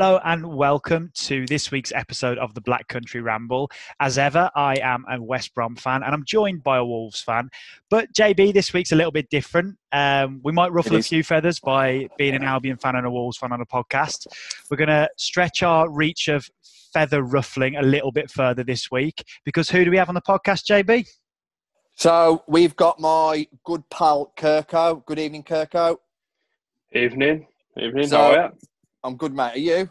Hello and welcome to this week's episode of the Black Country Ramble. As ever, I am a West Brom fan and I'm joined by a Wolves fan. But JB, this week's a little bit different. Um, we might ruffle a few feathers by being an Albion fan and a Wolves fan on a podcast. We're going to stretch our reach of feather ruffling a little bit further this week because who do we have on the podcast, JB? So we've got my good pal Kirko. Good evening, Kirko. Evening. Evening. So- How are you? I'm good, mate. Are you?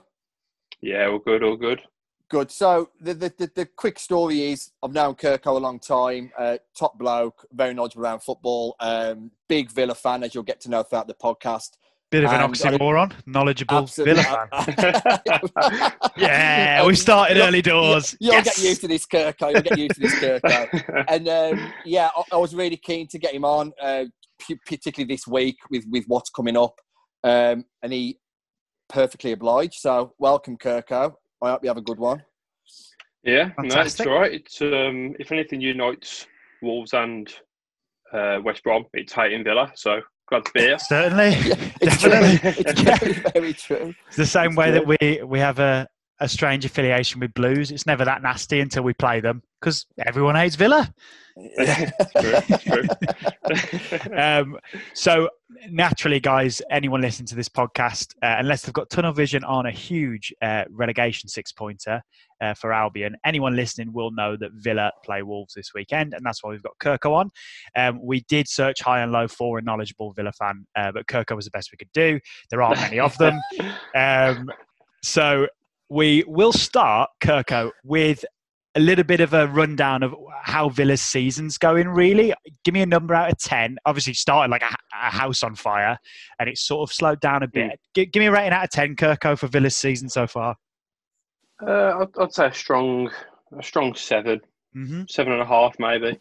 Yeah, all good, all good. Good. So the the, the, the quick story is I've known Kirko a long time. Uh, top bloke, very knowledgeable around football. Um, big Villa fan, as you'll get to know throughout the podcast. Bit of an And I- oxymoron, knowledgeable Villa fan. Yeah, we started You'll- early doors. You'll Yes. get used to this, Kirko. You'll get used to this, Kirko. and um, yeah, I, I was really keen to get him on, uh, p- particularly this week with with what's coming up. Um, and he perfectly obliged. So welcome, Kirko. I hope you have a good one. yeah, no, it's Fantastic. all right. It's um, if anything unites Wolves and uh, West Brom, it's hating Villa. So glad to be here. Certainly. It's true. Definitely. It's very, very true. It's the same It's way that we, we have a, a strange affiliation with Blues. It's never that nasty until we play them because everyone hates Villa. True, true. Um, so naturally, guys, anyone listening to this podcast, uh, unless they've got tunnel vision on a huge uh, relegation six pointer uh, for Albion, anyone listening will know that Villa play Wolves this weekend, and that's why we've got Kirko on. Um, we did search high and low for a knowledgeable Villa fan, uh, but Kirko was the best we could do. There aren't many of them. Um, so we will start, Kirko, with a little bit of a rundown of how Villa's season's going, really. Give me a number out of 10. Obviously, started like a, a house on fire and it's sort of slowed down a bit. Gi- give me a rating out of 10, Kirko, for Villa's season so far. uh, I'd, I'd say a strong, a strong seven, hmm seven and a half, maybe.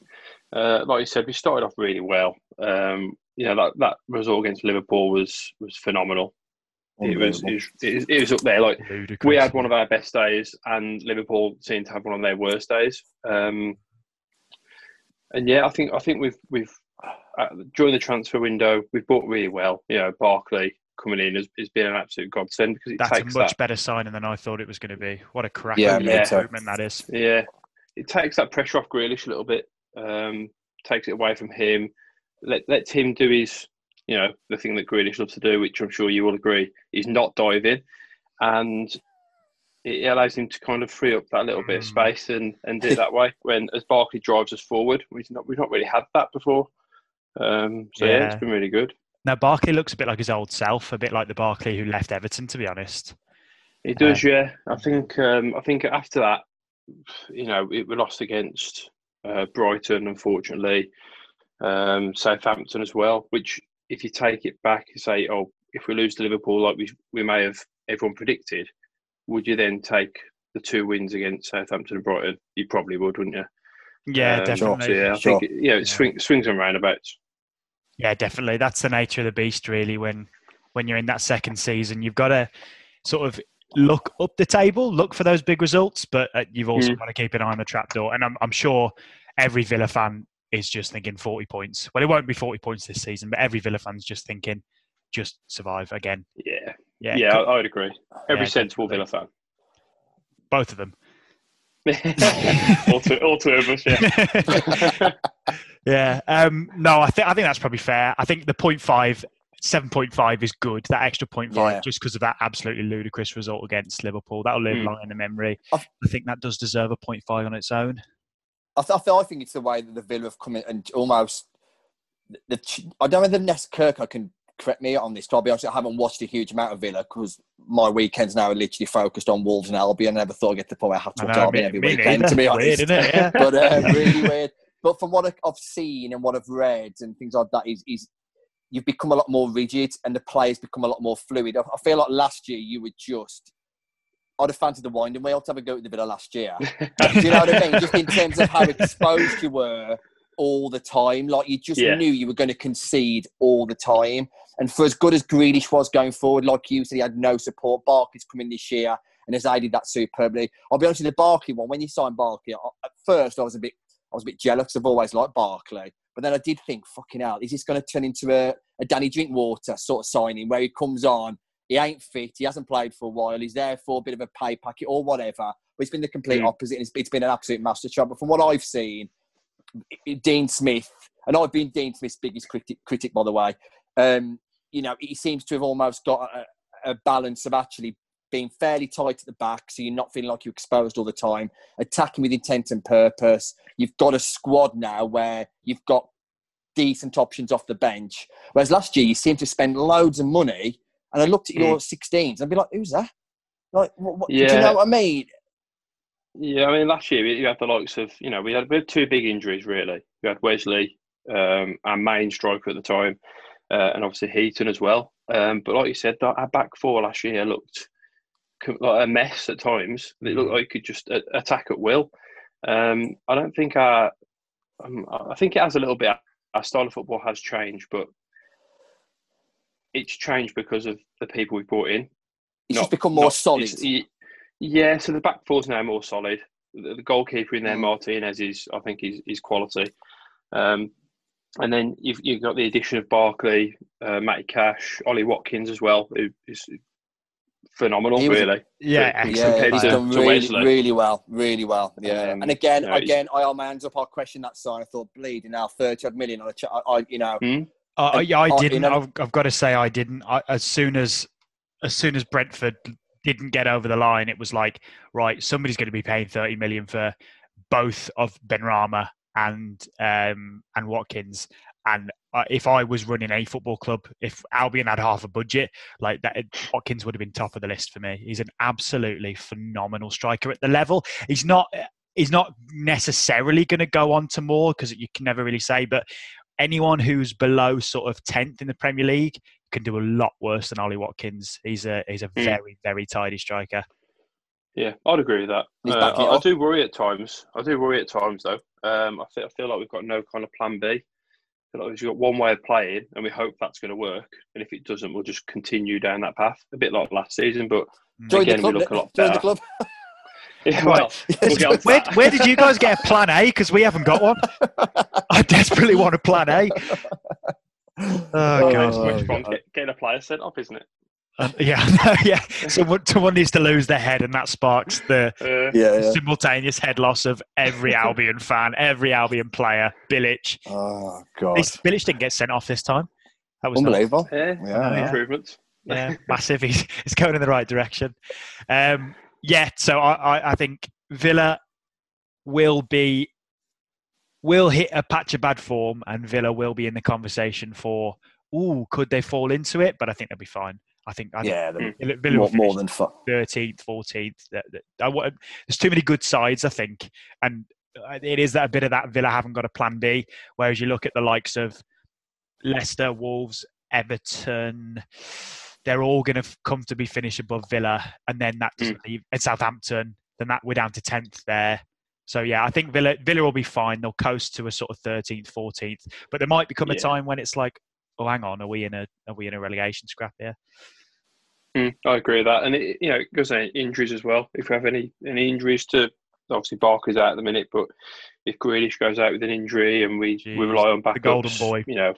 Uh, like you said, we started off really well. Um, you know that that result against Liverpool was was phenomenal. It was, it was it was it was up there. Like Ludicrous. we had one of our best days, and Liverpool seemed to have one of their worst days. Um, and yeah, I think I think we've we've uh, during the transfer window we've bought really well. You know, Barkley coming in has, has been an absolute godsend because it That's a much that better signing than I thought it was going to be. What a crack Yeah, me too. that is. yeah, it takes that pressure off Grealish a little bit. Um, takes it away from him. Let lets him do his, you know, the thing that Grealish loves to do, which I'm sure you will agree, is not dive in, and it allows him to kind of free up that little bit of Mm. space and, and do it that way. When as Barkley drives us forward, we've not we've not really had that before. Um, so yeah. Yeah. it's been really good. Now, Barkley looks a bit like his old self, a bit like the Barkley who left Everton, to be honest. It does, yeah. I think um, I think after that, you know, it, we lost against uh, Brighton, unfortunately, um, Southampton as well. Which, if you take it back and say, oh, if we lose to Liverpool, like we we may have everyone predicted, would you then take the two wins against Southampton and Brighton? You probably would, wouldn't you? Yeah, Um, definitely. So yeah, I Sure. think you know, it Yeah. swing, swings and roundabouts. Yeah, definitely. That's the nature of the beast, really. When when you're in that second season, you've got to sort of look up the table, look for those big results, but uh, you've also Mm. got to keep an eye on the trapdoor. And I'm, I'm sure every Villa fan is just thinking 40 points. Well, it won't be 40 points this season, but every Villa fan's just thinking, just survive again. Yeah, Yeah, yeah, I, I would agree. Every Yeah, sensible definitely. Villa both of them. fan. all, two, all two of us, yeah. yeah. Um, no, I think I think that's probably fair. I think the point five, seven point five is good. That extra point five, Yeah. just because of that absolutely ludicrous result against Liverpool, that'll live Mm. long in the memory. I've- I think that does deserve a point five on its own. I, th- I, th- I think it's the way that the Villa have come in and almost. The, I don't know if Ness Kirk I can correct me on this. To be honest, I haven't watched a huge amount of Villa because my weekends now are literally focused on Wolves and Albion. I never thought I'd get to the point where I have to watch Albion every weekend, to be Weird, honest. isn't it? Yeah. but uh, really weird. But from what I've seen and what I've read and things like that, is, is you've become a lot more rigid and the players become a lot more fluid. I, I feel like last year you were just. I'd have fancied the winding wheel to have a go at the Villa last year. Do you know what I mean? Just in terms of how exposed you were all the time. Like you just Yeah. knew you were going to concede all the time. And for as good as Grealish was going forward, like you said, he had no support. Barkley's coming this year and has aided that superbly. I'll be honest with you, the Barkley one, when you signed Barkley, at first I was a bit I was a bit jealous. I've always liked Barkley. But then I did think, fucking hell, is this going to turn into a, a Danny Drinkwater sort of signing where he comes on he ain't fit, he hasn't played for a while, he's there for a bit of a pay packet or whatever. But it's been the complete Mm. opposite. and It's, it's been an absolute master job. But from what I've seen, Dean Smith, and I've been Dean Smith's biggest critic, critic by the way. Um, you know, he seems to have almost got a, a balance of actually being fairly tight at the back, so you're not feeling like you're exposed all the time. Attacking with intent and purpose. You've got a squad now where you've got decent options off the bench. Whereas last year you seemed to spend loads of money, and I looked at your 16s and I'd be like, "Who's that?" Like, what, what, do you know what I mean? Yeah, I mean, last year you had the likes of, you know, we had, we had two big injuries really. We had Wesley, um, our main striker at the time, uh, and obviously Heaton as well. Um, but like you said, that- our back four last year looked like a mess at times. It looked like you could just attack at will. Um, I don't think our, um, I think it has a little bit. Our style of football has changed, but it's changed because of the people we brought in. It's Not- just become more not- solid. Yeah, so the back four's now more solid. The, the goalkeeper in there, Mm. Martinez, is I think is is quality. Um, and then you've you've got the addition of Barkley, uh, Matty Cash, Ollie Watkins as well, who is phenomenal, was really. Yeah, But- Yeah, he's to- done really, really well, really well. Yeah, Um, and again, no, he's- again, I hold my hands up. I questioned that sign. I thought, bleeding now, thirty odd million on a, ch- I, I, you know, Uh, yeah, I didn't. know- I've, I've got to say, I didn't. I, as soon as, as soon as Brentford didn't get over the line, it was like, right, somebody's going to be paying thirty million for both of Benrahma and um, and Watkins. And uh, if I was running a football club, if Albion had half a budget, like that, Watkins would have been top of the list for me. He's an absolutely phenomenal striker at the level. He's not. He's not necessarily going to go on to more because you can never really say, but anyone who's below sort of 10th in the Premier League can do a lot worse than Ollie Watkins. He's a he's a Mm. very very tidy striker. Yeah, I'd agree with that. Uh, I, I do worry at times. I do worry at times, though. Um, I feel I feel like we've got no kind of plan B. I feel like we've got one way of playing, and we hope that's going to work. And if it doesn't, we'll just continue down that path, a bit like last season. But join again, we look a lot Join the better. club. yeah, well, we'll get on to where, where did you guys get a plan A? Because we haven't got one. I desperately want a plan A. Oh, Oh, God. It's much fun God. get- getting a player sent off, isn't it? Uh, yeah, yeah. Someone, someone needs to lose their head, and that sparks the Uh, Yeah, yeah. simultaneous head loss of every Albion fan, every Albion player. Bilic. Oh god, least Bilic didn't get sent off this time. That was nice. unbelievable. yeah, Yeah, yeah. improvements. yeah, massive. He's, he's going in the right direction. Um, yeah, so I, I, I think Villa will be will hit a patch of bad form, and Villa will be in the conversation for. Ooh, could they fall into it? But I think they'll be fine. I think. I Yeah, the- Villa, more, more than thirteenth, fourteenth. There's too many good sides, I think, and uh, it is that a bit of that Villa haven't got a plan B. Whereas you look at the likes of Leicester, Wolves, Everton, they're all going to come to be above Villa, and then that doesn't leave. And Southampton, then that we're down to tenth there. So yeah, I think Villa Villa will be fine. They'll coast to a sort of thirteenth, fourteenth, but there might become a Yeah. time when it's like, oh, hang on, are we in a are we in a relegation scrap here? Mm, I agree with that, and it, you know, it goes on injuries as well. If we have any any injuries to, obviously Barker's out at the minute, but if Grealish goes out with an injury and we, we rely on backups, the golden boy. you know,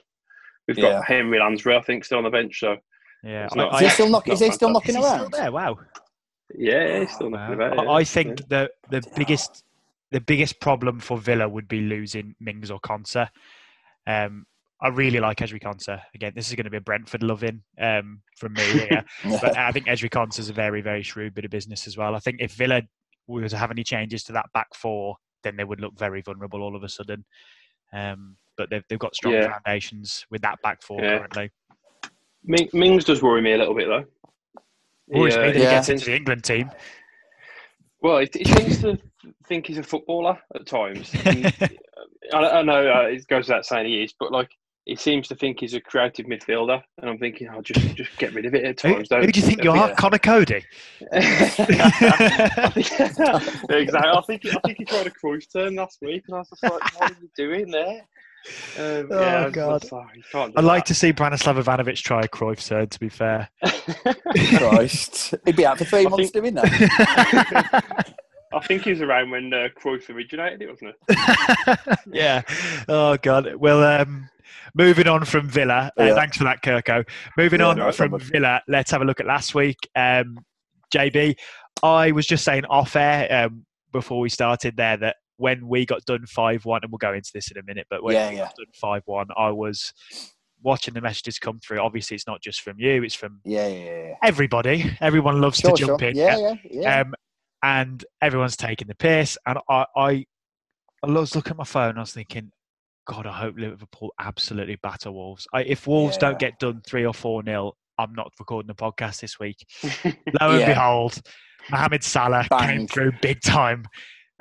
we've Yeah. got Henry Lansbury, I think, still on the bench. So Yeah, I- not- I- Is he still knock, Is he still knocking Is he still around? there? Wow. yeah, he's still Wow. knocking about. I, yeah. I think Yeah. the the biggest the biggest problem for Villa would be losing Mings or Konsa. Um, I really like Ezri Konsa. Again, this is going to be a Brentford loving um, from me here. but I think Ezri Konsa is a very, very shrewd bit of business as well. I think if Villa were to have any changes to that back four, then they would look very vulnerable all of a sudden. Um, but they've, they've got strong Yeah. foundations with that back four Yeah. currently. Ming- Mings does worry me a little bit though. Worries me that he Yeah. gets into the England team. Well, he, he seems to think he's a footballer at times. And I, I know uh, it goes without saying he is, but like he seems to think he's a creative midfielder, and I'm thinking, I'll just just get rid of it at who, times. who don't do you think you I are? Conor Coady? I think, exactly. I think I think he tried a Cruyff turn last week, and I was just like, "What are you doing there?" Um, Oh, yeah, I was God. just like, you can't do I'd like that. to see Branislav Ivanovic try a Cruyff third, to be fair. Christ, he'd be out for three I months think- doing that. I think he was around when uh, Cruyff originated it, wasn't it? yeah. Oh god. Well, um, moving on from Villa. Uh, Yeah. Thanks for that, Kirko. Moving Yeah, on no, from Villa, let's have a look at last week. Um, JB, I was just saying off air um, before we started there that when we got done 5 1, and we'll go into this in a minute, but when Yeah, we yeah. got done 5 1, I was watching the messages come through. Obviously, it's not just from you, it's from Yeah, yeah, everybody. Everyone loves Sure, to jump sure. in. Yeah, yeah, yeah. Um, and everyone's taking the piss. And I, I, I was looking at my phone. I was thinking, God, I hope Liverpool absolutely batter Wolves. I, if Wolves don't get done three or four nil, I'm not recording the podcast this week. Lo and behold, Mohamed Salah came through big time,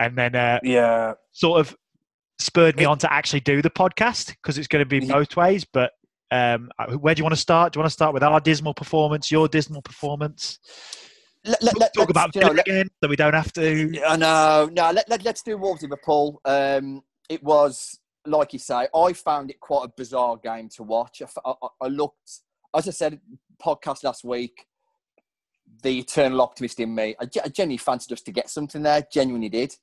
and then uh, yeah. sort of spurred me It- on to actually do the podcast because it's going to be both ways. But um, where do you want to start? Do you want to start with our dismal performance, your dismal performance? Let, let, let, Talk about you know, again, so we don't have to. I know. No, let, let, let's do Wolves Liverpool. Um, it was, like you say, I found it quite a bizarre game to watch. I looked, as I said, podcast last week, the eternal optimist in me, I, I genuinely fancied us to get something there, genuinely did.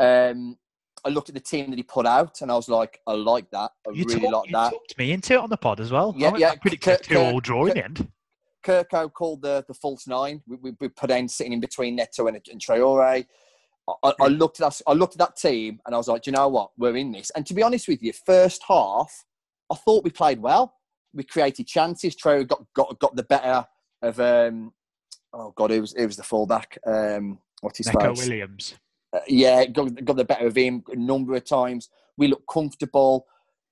Um, I looked at the team that he put out and I was like, I like that. I You, really talk, like you that. talked me into it on the pod as well. Yeah, I, yeah, predicted Kirk- two all Kirk- draw in Kirk- the end. Kirko called the, the false nine. We, we, we put in sitting in between Neto and, and Traore. I, I, looked at that, I looked at that team and I was like, Do you know what? We're in this. And to be honest with you, first half, I thought we played well. We created chances. Traore got got, got the better of um, oh god, it was it was the fullback. Um, what's his Neco face? Williams. Uh, yeah, got, got the better of him a number of times. We looked comfortable.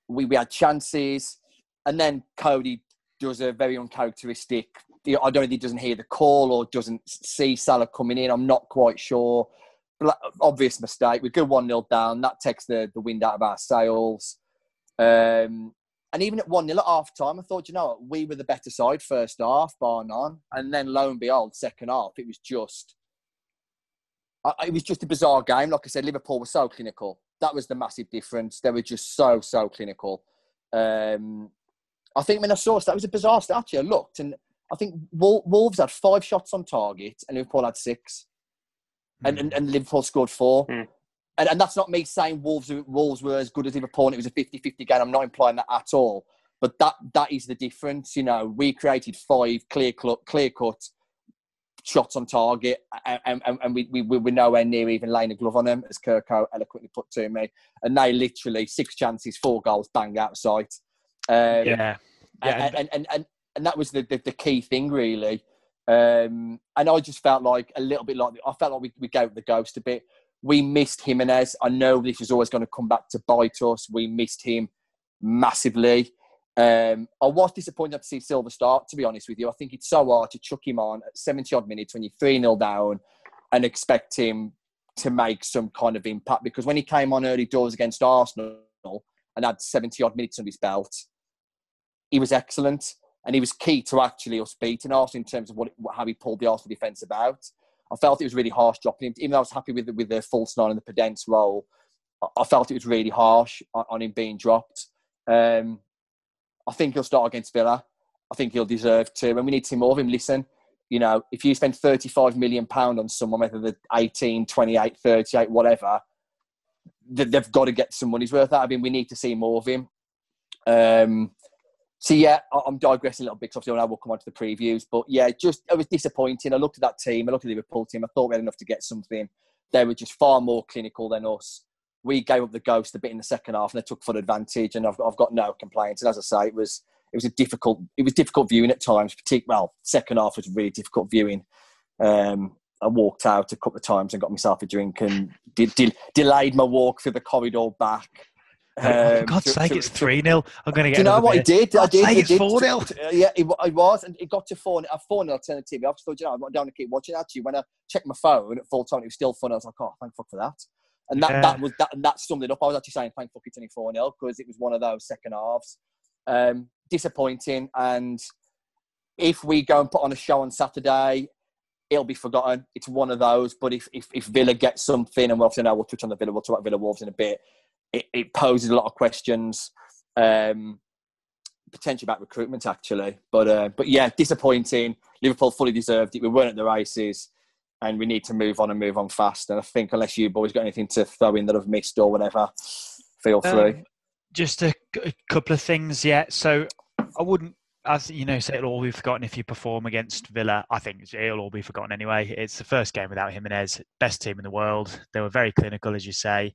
We, we had chances. And then Coady does a very uncharacteristic. I don't know if he doesn't hear the call or doesn't see Salah coming in. I'm not quite sure. Bla- Obvious mistake. We go 1 0 down. That takes the, the wind out of our sails. Um, and even at 1 0 at half time, I thought, you know what, we were the better side first half, bar none. And then lo and behold, second half, it was just I- it was just a bizarre game. Like I said, Liverpool was so clinical. That was the massive difference. They were just so so clinical. Um, I think when I saw that, was a bizarre stat. Actually, I looked and I think Wolves had five shots on target and Liverpool had six, and, and, and Liverpool scored four. Mm. And, and that's not me saying Wolves Wolves were as good as Liverpool and it was a 50-50 game. I'm not implying that at all. But that that is the difference. You know, we created five clear cut, clear cut shots on target, and, and, and we, we, we were nowhere near even laying a glove on them, as Kirko eloquently put to me. And they literally six chances, four goals, bang out of sight. Um, Yeah. Yeah, and, and, and, and, that was the, the, the key thing, really. Um, and I just felt like a little bit like I felt like we, we gave the ghost a bit. We missed Jimenez. I know this was always going to come back to bite us. We missed him massively. Um, I was disappointed to see Silva start, to be honest with you. I think it's so hard to chuck him on at 70 odd minutes when you're 3 0 down and expect him to make some kind of impact because when he came on early doors against Arsenal and had 70 odd minutes on his belt, he was excellent and he was key to actually us beating Arsenal in terms of what, how he pulled the Arsenal defence about. I felt it was really harsh dropping him, even though I was happy with the, with the false nine and the Pedence role. I- felt it was really harsh on him being dropped. Um, I think he'll start against Villa. I think he'll deserve to, and we need to see more of him. Listen, you know, if you spend 35 million pound on someone, whether they're 18, 28, 38, whatever, they- they've got to get some money's worth out of him. We need to see more of him. Um, so yeah, I'm digressing a little bit because I we'll come on to the previews. But yeah, just it was disappointing. I looked at that team, I looked at the Liverpool team. I thought we had enough to get something. They were just far more clinical than us. We gave up the ghost a bit in the second half, and they took full advantage. And I've, I've got no complaints. And as I say, it was it was a difficult it was difficult viewing at times. Particularly, well, second half was really difficult viewing. Um, I walked out a couple of times and got myself a drink and de- de- delayed my walk through the corridor back. Oh, for um, God's sake, it's 3 0. I'm going to get do you know what he beer. did? I did. sake, it's did. 4-0. Uh, Yeah, it, it was, and it got to four. I four nil alternative. I just thought, you know, I don't want to keep watching. Actually, when I checked my phone at full time, it was still fun. I was like, oh, thank fuck for that. And that, Yeah. that was that. And that summed it up. I was actually saying, thank fuck it's only four 0 because it was one of those second halves. Um, disappointing. And if we go and put on a show on Saturday, it'll be forgotten. It's one of those. But if if, if Villa gets something, and we'll obviously know we'll touch on the Villa. We'll talk about Villa Wolves in a bit. It, it poses a lot of questions. Um, potentially about recruitment actually. But uh, but yeah, disappointing. Liverpool fully deserved it. We weren't at the races, and we need to move on and move on fast. And I think unless you boys got anything to throw in that I've missed or whatever, feel free. Um, just a, a couple of things, yeah. So I wouldn't, as you know, say it'll all be forgotten if you perform against Villa. I think it'll all be forgotten anyway. It's the first game without Jimenez, best team in the world. They were very clinical, as you say.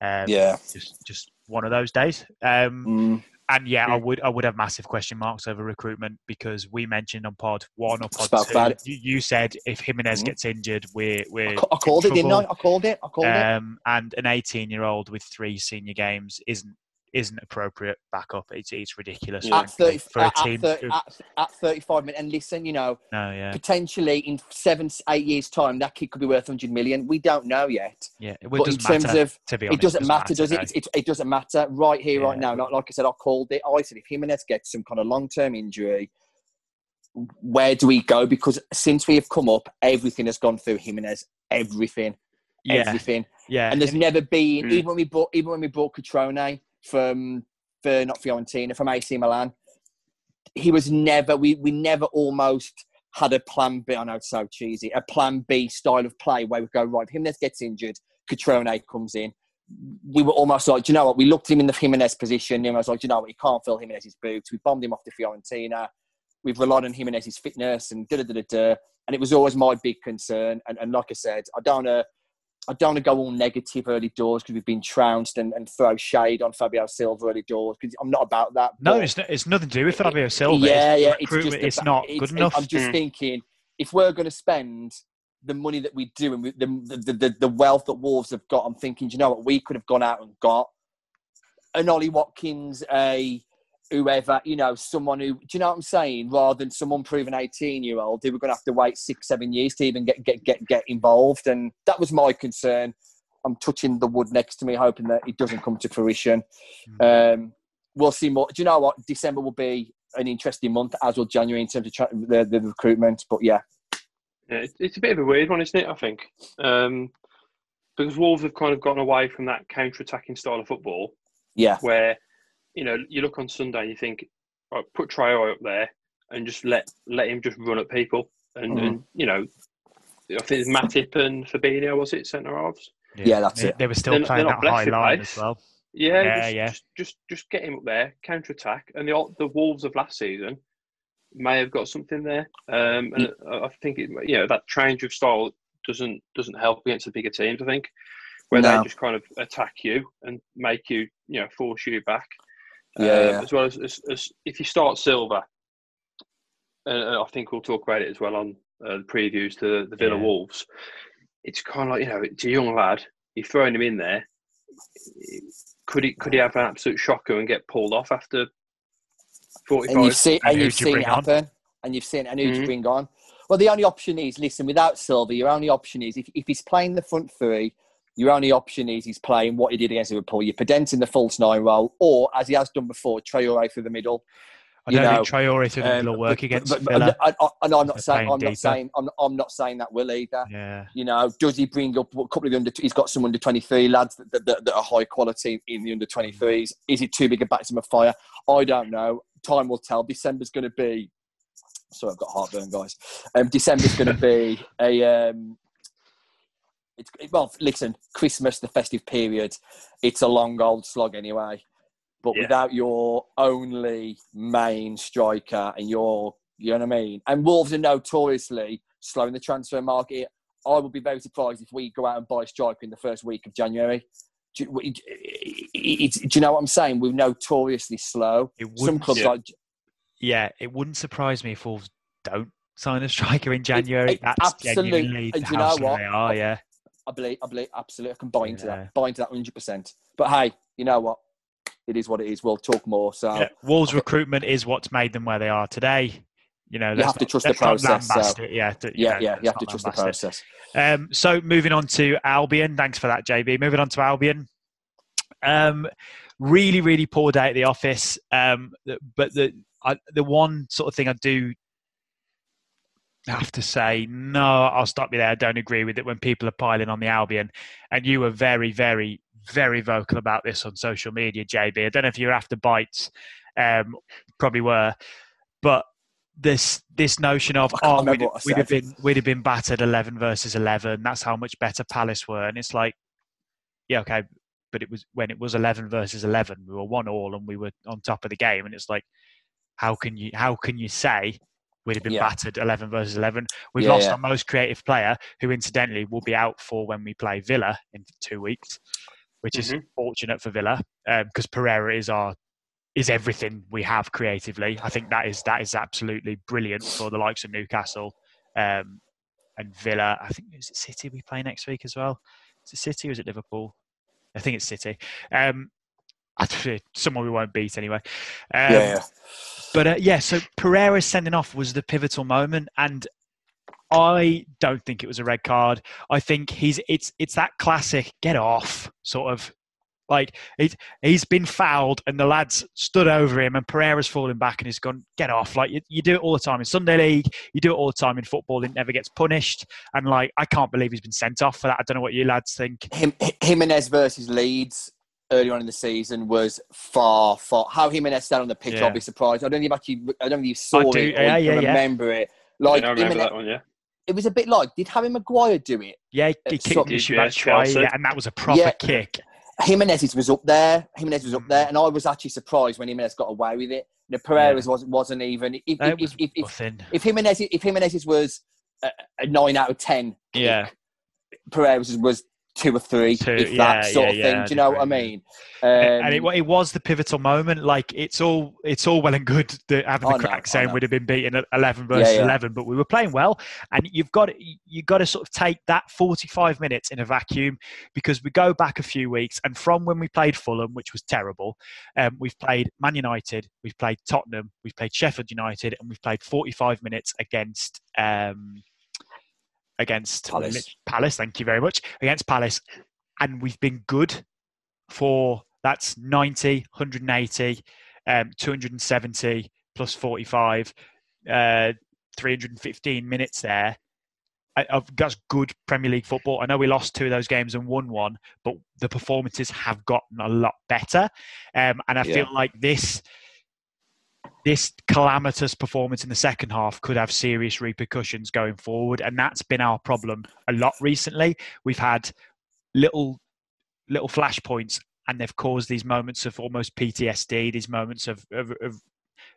Um, Yeah. just just one of those days. Um, Mm. And yeah, I would I would have massive question marks over recruitment because we mentioned on pod one or pod two, it. you, said if Jimenez Mhm. gets injured, we're we're I ca- I called it, in didn't I? I called it. I called it. Um, and an 18 year old with three senior games isn't isn't appropriate backup. It's it's ridiculous Yeah. At 30, for a at, team. at, 30, who- at, at 35 minutes. And listen, you know, no, yeah, potentially in seven, eight years' time, that kid could be worth 100 million. We don't know yet. yeah. It, but in doesn't terms matter. of, to be it honest, doesn't matter, does it? no. It, it? it doesn't matter. Right here, right now. Not like I said, I called it. I said if Jimenez gets some kind of long term injury, where do we go? Because since we have come up, everything has gone through Jimenez. Everything. Yeah, Everything. yeah. And there's never been, Mm. even when we brought, even when we brought Cutrone from, for not Fiorentina, from AC Milan, he was never, we, we never almost had a plan B. I know it's so cheesy, a plan B style of play where we go, right, Jimenez gets injured, Cutrone comes in. We were almost like, do you know what? We looked him in the Jimenez position, and I was like, do you know what? He can't fill Jimenez's boots. We bombed him off to Fiorentina. We've relied on Jimenez's fitness and da da da da. And it was always my big concern. And, and like I said, I don't know. I don't want to go all negative early doors because we've been trounced and, and throw shade on Fabio Silva early doors because I'm not about that. no, it's, no- it's nothing to do with Fabio Silva. yeah, it's yeah. It's just It's, about- not it's- good it- enough. I'm just Mm. thinking if we're going to spend the money that we do and we, the, the, the the wealth that Wolves have got, I'm thinking, do you know what? We could have gone out and got an Ollie Watkins, a whoever, you know, someone who, do you know what I'm saying? Rather than some unproven 18 year old who we're going to have to wait six, seven years to even get, get, get, get involved. And that was my concern. I'm touching the wood next to me, hoping that it doesn't come to fruition. Um, we'll see more. Do you know what? December will be an interesting month, as will January in terms of tra- the, the recruitment. But yeah, Yeah, it's, it's a bit of a weird one, isn't it? I think um, because Wolves have kind of gotten away from that counter-attacking style of football, yeah, where you know you look on Sunday and you think, right, put Traore up there and just let let him just run at people, and, Mhm. and you know, I think it's Matip and Fabinho was it centre halves. Yeah, that's they, it. They were still They're playing they're that high line pace. as well. Yeah, Yeah, just, yeah. Just, just just get him up there, counter attack, and the the Wolves of last season may have got something there. Um, and I I think it, you know that change of style doesn't doesn't help against the bigger teams. I think where No. they just kind of attack you and make you you know force you back. Yeah, Um, yeah. As well as, as, as if you start Silva, and I think we'll talk about it as well on uh, the previews to the Villa Yeah. Wolves. It's kind of like you know it's a young lad. You're throwing him in there. Could he could he have an absolute shocker and get pulled off after forty and you've seen And and you've seen bring it on? happen, and you've seen and who would you Mhm. bring on? Well, the only option is listen. Without Silva, your only option is if, if he's playing the front three. Your only option is he's playing what he did against Liverpool. You're in the false nine role, or as he has done before, Traore through the middle. I don't know, think Traore through the middle Um, will work but- against but- but- and, I, and I'm not saying I'm deeper. not saying I'm, I'm not saying that will either. yeah, You know, does he bring up a couple of the under? He's got some under twenty three lads that, that, that, that are high quality in the under twenty threes. Is it too big a baptism of fire? I don't know. Time will tell. December's going to be. Sorry, I've got heartburn, guys. Um, December's going to be a. Um, it's well, listen, Christmas, the festive period. It's a long old slog anyway. But Yeah. without your only main striker and your, you know what I mean. And Wolves are notoriously slow in the transfer market. I would be very surprised if we go out and buy a striker in the first week of January. Do it- do you know what I'm saying? We're notoriously slow. it Some clubs Yeah. like Yeah, it wouldn't surprise me if Wolves don't sign a striker in January. it- That's absolute- genuinely and do you know slow what? they are. Yeah, I believe, I believe, absolutely, I can buy into Yeah. that, buy into that 100. percent But hey, you know what? It is what it is. We'll talk more. So Yeah, Wolves' recruitment is what's made them where they are today. You know, You let's have to trust the process, so- Yeah, to- yeah, know, yeah, you have to trust the process. Um, so moving on to Albion. Thanks for that, JB. Moving on to Albion. Um, really, really poor day at the office. Um, but the I, the one sort of thing I do have to say, no, I'll stop you there. I don't agree with it when people are piling on the Albion. And you were very, very, very vocal about this on social media, JB. I don't know if you're after bites, um, probably were, but this this notion of oh we'd, we'd have been we'd have been battered eleven versus eleven. That's how much better Palace were, and it's like, yeah, okay, but it was when it was 11 versus 11. We were one all and we were on top of the game. And it's like, how can you how can you say we'd have been Yeah. battered 11 versus 11? We've Yeah, lost yeah. our most creative player, who incidentally will be out for when we play Villa in two weeks, which is Mhm. fortunate for Villa because Pereira is our is everything we have creatively. I think that is that is absolutely brilliant for the likes of Newcastle um, and Villa. I think is it City we play next week as well. Is it City or is it Liverpool? I think it's City. Um, someone we won't beat anyway. Um, yeah, yeah. But uh, yeah, so Pereira's sending off was the pivotal moment, and I don't think it was a red card. I think he's it's it's that classic get off sort of. Like he's he's been fouled and the lads stood over him and Pereira's falling back and he's gone get off. Like you, you do it all the time in Sunday League. You do it all the time in football. It never gets punished. And like I can't believe he's been sent off for that. I don't know what you lads think. Him, Jimenez versus Leeds earlier on in the season was far, far. How Jimenez stand on the pitch, Yeah. I'll be surprised. I don't even actually, I don't think you saw I do, it or yeah, you yeah, can yeah. remember it. Like I remember Jimenez, that one. Yeah. it was a bit like, did Harry Maguire do it? yeah he, he kicked so- the issue Yeah, back try yeah, and that was a proper Yeah. kick Jimenez's was up there. Jimenez was up Mm. there, and I was actually surprised when Jimenez got away with it. The Pereira's wasn't wasn't even. If, Uh, if, it was if, if, if, nothing if Jimenez if Jimenez's was a, a nine out of ten, kick, Yeah. Pereira's was two or three, Two, if yeah, that sort yeah, of thing. I'd Do you know what I mean? Um, and it, it was the pivotal moment. Like it's all it's all well and good the, having the know, crack saying we'd have been beaten at eleven versus yeah. eleven, but we were playing well. And you've got you've got to sort of take that forty-five minutes in a vacuum because we go back a few weeks, and from when we played Fulham, which was terrible, um, we've played Man United, we've played Tottenham, we've played Sheffield United, and we've played forty-five minutes against. Um, against Palace. Palace, thank you very much. Against Palace, and we've been good for that's 90, 180, um, 270 plus 45, uh, 315 minutes there. I- I've that's good Premier League football. I know we lost two of those games and won one, but the performances have gotten a lot better. Um, and I Yeah. feel like this this calamitous performance in the second half could have serious repercussions going forward, and that's been our problem a lot recently. We've had little little flashpoints, and they've caused these moments of almost PTSD, these moments of, of, of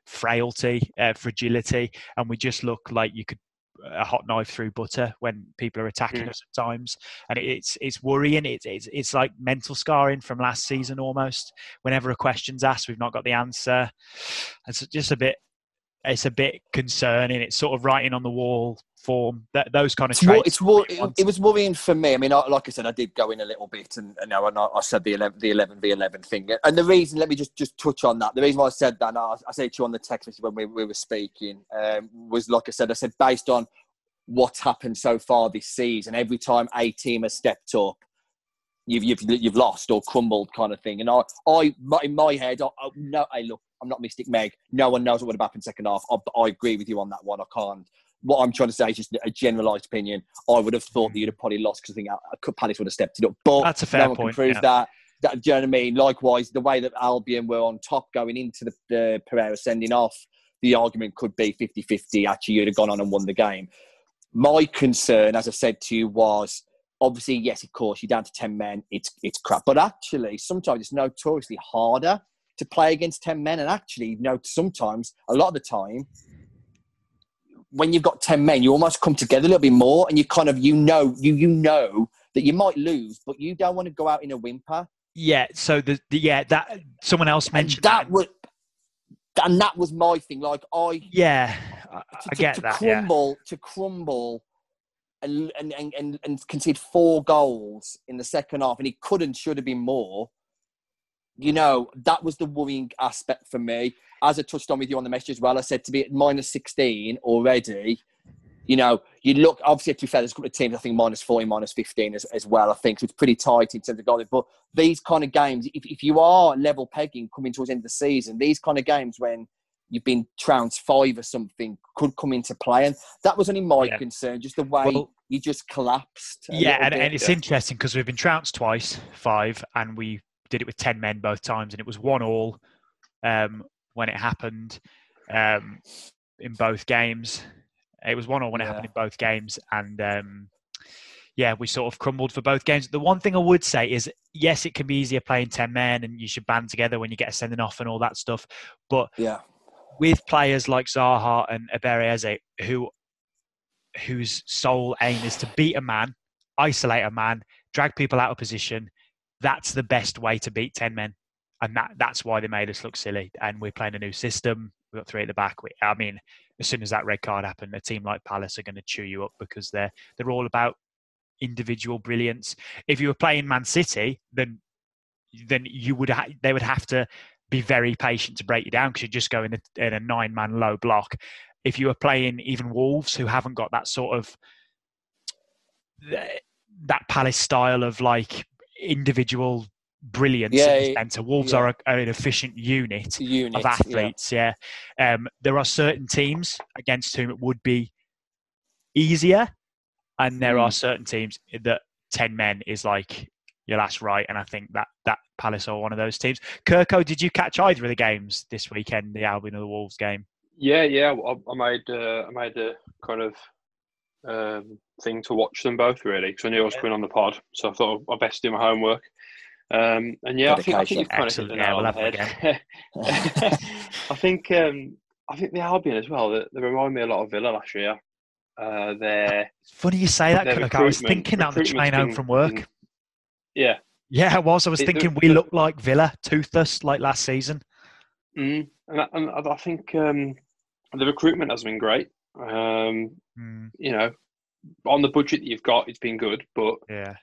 frailty, uh, fragility, and we just look like you could a hot knife through butter when people are attacking Mm. us at times, and it's it's worrying. It's, it's it's like mental scarring from last season almost. Whenever a question's asked, we've not got the answer. It's just a bit. It's a bit concerning. It's sort of writing on the wall form. That those kind of It's, wor- it's wor- it, it was worrying for me. I mean, I, like I said, I did go in a little bit, and, and now I, I said the 11, the 11 v 11 thing. And the reason, let me just, just touch on that. The reason why I said that, and I, I said to you on the text message when we, we were speaking, um, was like I said, I said based on what's happened so far this season, every time a team has stepped up, you've you've, you've lost or crumbled, kind of thing. And I, I my- in my head, I, I, no, hey, look, I'm not Mystic Meg. No one knows what would have happened second half. I, I agree with you on that one. I can't what I'm trying to say is just a generalised opinion. I would have thought that you'd have probably lost because I think Palace would have stepped it up. But That's a fair no one point, can prove yeah. that. that. Do you know what I mean? Likewise, the way that Albion were on top going into the, the Pereira sending off, the argument could be 50 50. Actually, you'd have gone on and won the game. My concern, as I said to you, was obviously, yes, of course, you're down to 10 men. It's, it's crap. But actually, sometimes it's notoriously harder to play against 10 men. And actually, you know, sometimes, a lot of the time, when you've got 10 men, you almost come together a little bit more and you kind of, you know, you, you know that you might lose, but you don't want to go out in a whimper. Yeah. So the, the yeah that someone else And mentioned that was, and that was my thing. Like I, Yeah, I, to, I get to that. Yeah. crumble, to crumble, and, and and and and concede four goals in the second half, and he could and should have been more. You know, that was the worrying aspect for me. As I touched on with you on the message as well, I said to be at minus sixteen already. You know, you look obviously to be fair, there's a couple of teams I think minus 40, minus 15 as, as well. I think so it's pretty tight in terms of goals. But these kind of games, if, if you are level pegging coming towards the end of the season, these kind of games when you've been trounced five or something could come into play. And that was only my Yeah. concern, just the way Well- you just collapsed. Yeah, and, and it's yeah. interesting because we've been trounced twice, five, and we did it with ten men both times, and it was one all um, when it happened um, in both games. It was one all when it happened in both games, and um, yeah, we sort of crumbled for both games. The one thing I would say is, yes, it can be easier playing ten men, and you should band together when you get a sending off and all that stuff. But Yeah. with players like Zaha and Ebere Eze, who whose sole aim is to beat a man, isolate a man, drag people out of position, that's the best way to beat ten men, and that that's why they made us look silly. And we're playing a new system. We've got three at the back. We, I mean, as soon as that red card happened, a team like Palace are going to chew you up because they're they're all about individual brilliance. If you were playing Man City, then then you would ha- they would have to be very patient to break you down because you just go in a, in a nine man low block. If you were playing even Wolves, who haven't got that sort of that Palace style of like individual brilliance Yeah, in the centre, Wolves yeah. are, a, are an efficient unit Unit. of yeah. athletes. Yeah, Um, there are certain teams against whom it would be easier, and there Mm. are certain teams that ten men is like your last right, and I think that that Palace are one of those teams. Kirko, did you catch either of the games this weekend? The Albion or the Wolves game? Yeah, yeah. I, I made uh, I made a kind of um, thing to watch them both really because I knew I was coming on the pod, so I thought I best do my homework. Um, and yeah, I think, I think you've kind of hit Excellent. the Yeah, nail we'll on the head. I think um, I think the Albion as well. They, they remind me a lot of Villa last year. Uh, they're It's funny you say that, Their Kirk. I was thinking that on the train home from work. been- yeah, Yeah, I was. I was It- thinking the- we the- look like Villa, toothless, like last season. mm. and, I, and I think um, the recruitment has been great. Um, Mm, you know, on the budget that you've got, it's been good, but yeah.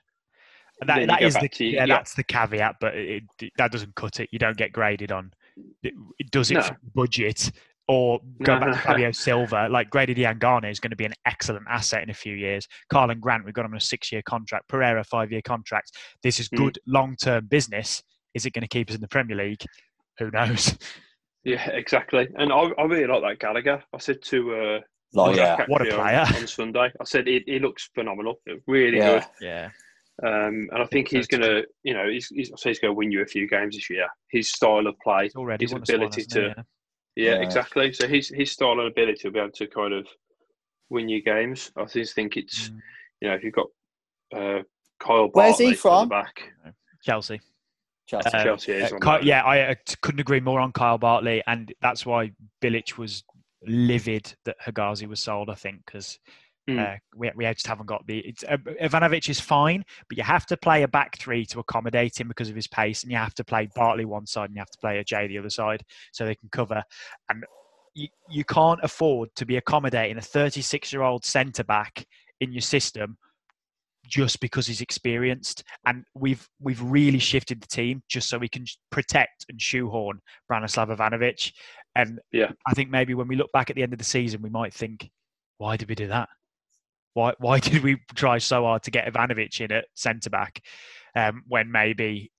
And that, that is the to- yeah, yeah. that's the caveat, but it, it, that doesn't cut it. You don't get graded on. It, it does it No. for budget or go back to Fabio Silva. Like Grady Diangana is going to be an excellent asset in a few years. Karlan Grant, we've got him on a six-year contract. Pereira, five-year contract. This is Mm. good long-term business. Is it going to keep us in the Premier League? Who knows? yeah, exactly. And I, I really like that Gallagher. I said to uh, Oh yeah. What a player. on, Sunday. I said he, he looks phenomenal, really Yeah. good. Yeah. Um, and I think he's going to, you know, he's, he's, I say he's going to win you a few games this year. His style of play, He's already his won us one, ability hasn't he? to- Yeah. yeah, Yeah. exactly. So his his style and ability will be able to kind of win you games. I just think it's, Mm. you know, if you've got uh, Kyle Where's he Bartley at the from? back, Chelsea. Chelsea. Uh, Chelsea is Uh, on Ky- loan. yeah, I uh, couldn't agree more on Kyle Bartley, and that's why Bilic was livid that Hegazi was sold. I think because Mm. uh, we we just haven't got the. It's, uh, Ivanovic is fine, but you have to play a back three to accommodate him because of his pace, and you have to play Bartley one side, and you have to play Ajayi the other side so they can cover. And you you can't afford to be accommodating a 36 year old centre back in your system just because he's experienced. And we've we've really shifted the team just so we can protect and shoehorn Branislav Ivanovic. And Yeah. I think maybe when we look back at the end of the season, we might think, why did we do that? Why why did we try so hard to get Ivanovic in at centre back um, when maybe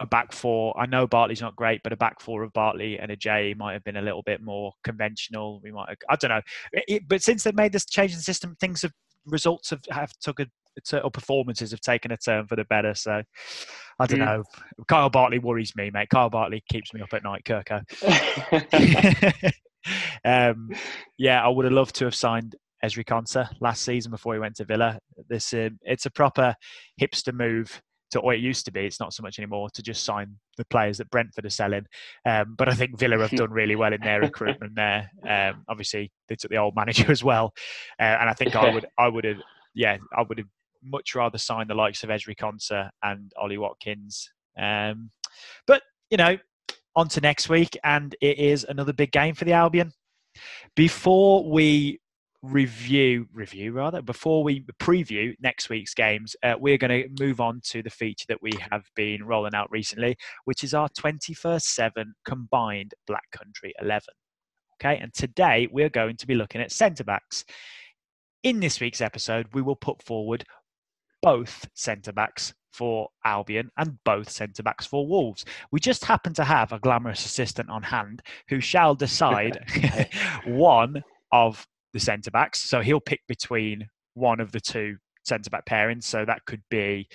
a back four? I know Bartley's not great, but a back four of Bartley and Ajayi might have been a little bit more conventional. We might, have, I don't know. It- but since they've made this change in the system, things have results have, have took a or performances have taken a turn for the better. So I don't Mm. know. Kyle Bartley worries me, mate. Kyle Bartley keeps me up at night, Kirko. um, yeah, I would have loved to have signed Ezri Konsa last season before he went to Villa. This um, it's a proper hipster move to what it used to be. It's not so much anymore to just sign the players that Brentford are selling. Um, but I think Villa have done really well in their recruitment there. Um, obviously, they took the old manager as well, uh, and I think I would I would have yeah I would have much rather sign the likes of Ezri Konsa and Ollie Watkins. Um, but you know, on to next week, and it is another big game for the Albion. Before we review, review rather, before we preview next week's games, uh, we're going to move on to the feature that we have been rolling out recently, which is our 21st 7 combined Black Country 11. Okay, and today we're going to be looking at centre backs. In this week's episode, we will put forward both centre backs for Albion and both centre backs for Wolves. We just happen to have a glamorous assistant on hand who shall decide one of the centre backs. So he'll pick between one of the two centre back pairings. So that could be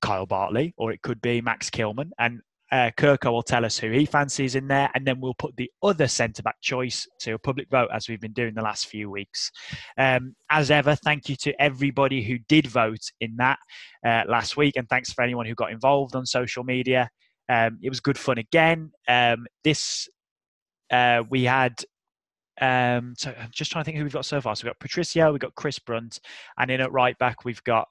Kyle Bartley or it could be Max Kilman. And uh, Kirko will tell us who he fancies in there, and then we'll put the other centre back choice to a public vote as we've been doing the last few weeks. Um, as ever, thank you to everybody who did vote in that uh, last week, and thanks for anyone who got involved on social media. Um, it was good fun again. Um, this uh, we had um, so I'm just trying to think who we've got so far. So we've got Patricio, we've got Chris Brunt, and in at right back we've got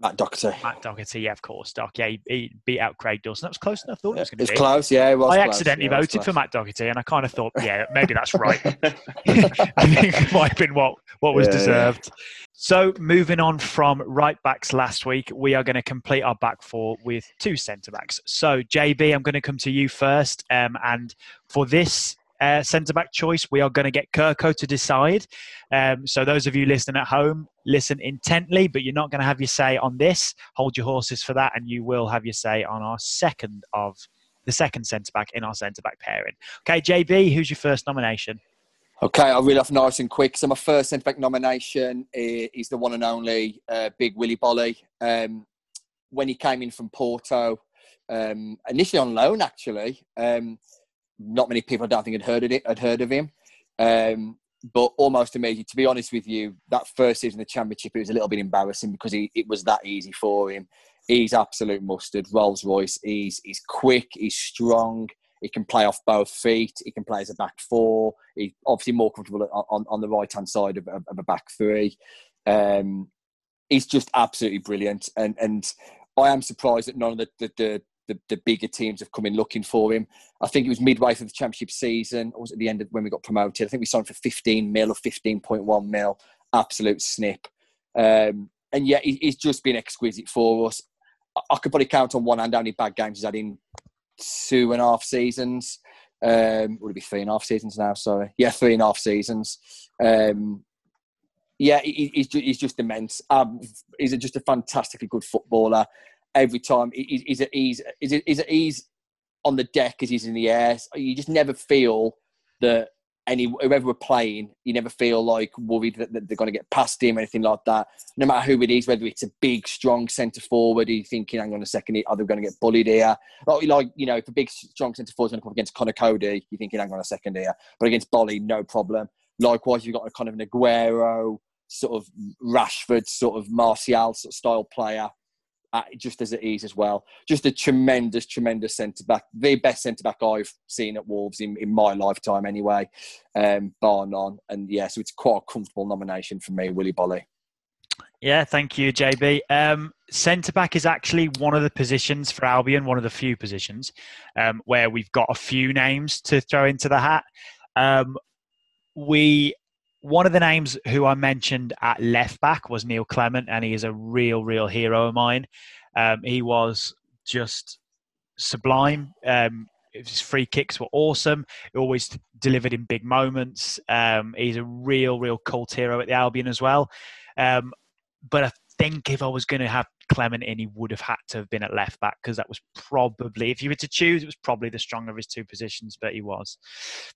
Matt Doherty. Matt Doherty, yeah, of course. Doc, yeah, he, he beat out Craig Dawson. That was close enough. I thought it was going to be. It's close, yeah. It was I close, accidentally yeah, voted for. Matt Doherty, and I kind of thought, yeah, maybe that's right. I think it might have been what, what was Yeah, yeah. deserved. So, moving on from right backs last week, we are going to complete our back four with two centre backs. So, JB, I'm going to come to you first. Um, and for this uh, centre back choice, we are going to get Kirko to decide. Um, so, those of you listening at home, listen intently, but you're not going to have your say on this. Hold your horses for that, and you will have your say on our second of the second centre back in our centre back pairing. Okay, JB, who's your first nomination? Okay, I'll read off nice and quick. So my first centre back nomination is the one and only uh, Big Willy Boly. Um, when he came in from Porto, um, initially on loan actually, um, not many people I don't think had heard of it. Had heard of him, um, but almost immediately. To be honest with you, that first season of the Championship it was a little bit embarrassing because he, it was that easy for him. He's absolute mustard, Rolls Royce. He's he's quick, he's strong. He can play off both feet. He can play as a back four. He's obviously more comfortable on, on, on the right hand side of, of, of a back three. Um, he's just absolutely brilliant, and and I am surprised that none of the the, the the, the bigger teams have come in looking for him. I think it was midway through the championship season, or was at the end of when we got promoted? I think we signed for 15 mil or 15.1 mil. Absolute snip. Um, and yet he, he's just been exquisite for us. I, I could probably count on one hand how many bad games he's had in two and a half seasons. Um, would it be three and a half seasons now? Sorry, yeah, three and a half seasons. Um, yeah, he, he's ju- he's just immense. Um, he's just a fantastically good footballer. Every time he- he's he's he's he's on the deck as he's in the air. So You just never feel that any whoever we're playing, you never feel like worried that, that they're going to get past him, or anything like that. No matter who it is, whether it's a big, strong centre forward, you're thinking, hang on a second, are they going to get bullied here? Like, like you know, if a big, strong centre forward is going to come up against Conor Coady, you're thinking, hang on a second here. But against Boly, no problem. Likewise, you've got a kind of an Aguero, sort of Rashford, sort of Martial sort of style player. Uh, just as at ease as well. Just a tremendous, tremendous centre back. The best centre back I've seen at Wolves in, in my lifetime, anyway, um, bar none. And yeah, so it's quite a comfortable nomination for me, Willy Boly. Yeah, thank you, JB. Um, centre back is actually one of the positions for Albion, one of the few positions um, where we've got a few names to throw into the hat. Um, we one of the names who I mentioned at left back was Neil Clement, and he is a real, real hero of mine. Um, he was just sublime. Um, his free kicks were awesome. He always delivered in big moments. Um, he's a real, real cult hero at the Albion as well. Um, but I think if I was going to have Clement in, he would have had to have been at left back because that was probably, if you were to choose, it was probably the stronger of his two positions, but he was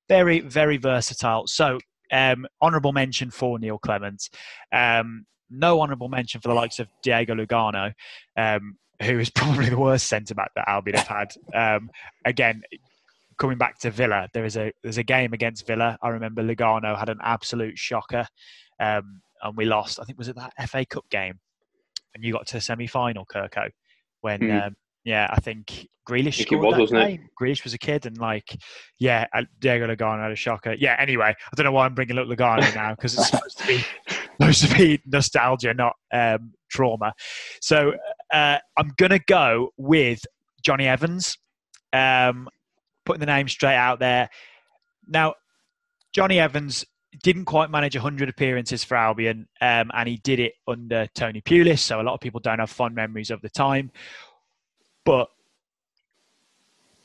very, very versatile. So, um, honourable mention for Neil Clements. Um, no honourable mention for the likes of Diego Lugano, um, who is probably the worst centre back that Albion have had. Um, again, coming back to Villa, there is a there's a game against Villa. I remember Lugano had an absolute shocker, um, and we lost. I think was it that FA Cup game, and you got to the semi final, Kirko, when Hmm. Yeah, I think Grealish think scored was, that wasn't it? Grealish was a kid, and like yeah, uh, Diego Lugano had a shocker. Yeah, anyway, I don't know why I'm bringing up Lugano now because it's supposed to be supposed to be nostalgia, not um, trauma. So uh, I'm gonna go with Jonny Evans, um, putting the name straight out there. Now, Jonny Evans didn't quite manage 100 appearances for Albion, um, and he did it under Tony Pulis. So a lot of people don't have fond memories of the time, but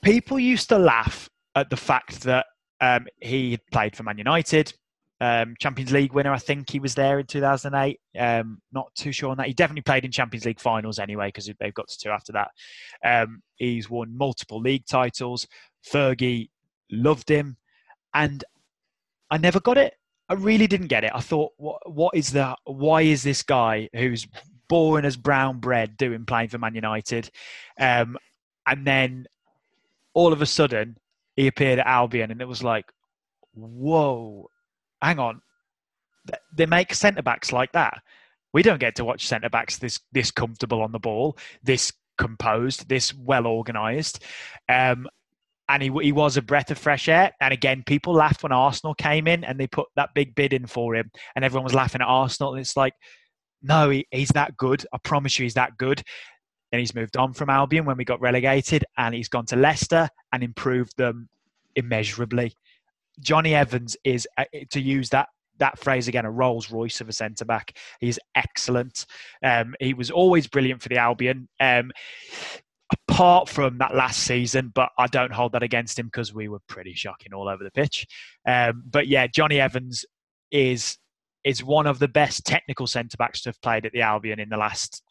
people used to laugh at the fact that um, he played for Man United. Um, Champions League winner, I think he was there in 2008. Um, not too sure on that. He definitely played in Champions League finals anyway because they've got to two after that. Um, he's won multiple league titles. Fergie loved him, and I never got it. I really didn't get it. I thought, what, what is the? Why is this guy who's boring as brown bread doing playing for Man United? Um, and then all of a sudden he appeared at Albion, and it was like, whoa, hang on, they make centre backs like that. We don't get to watch centre backs this this comfortable on the ball, this composed, this well organised. Um, and he, he was a breath of fresh air. And again, people laughed when Arsenal came in and they put that big bid in for him, and everyone was laughing at Arsenal. And it's like, no, he, he's that good. I promise you, he's that good. Then he's moved on from Albion when we got relegated, and he's gone to Leicester and improved them immeasurably. Jonny Evans is, uh, to use that that phrase again, a Rolls Royce of a centre back. He's excellent. Um, he was always brilliant for the Albion. Um, apart from that last season, but I don't hold that against him because we were pretty shocking all over the pitch. Um, but yeah, Jonny Evans is is one of the best technical centre backs to have played at the Albion in the last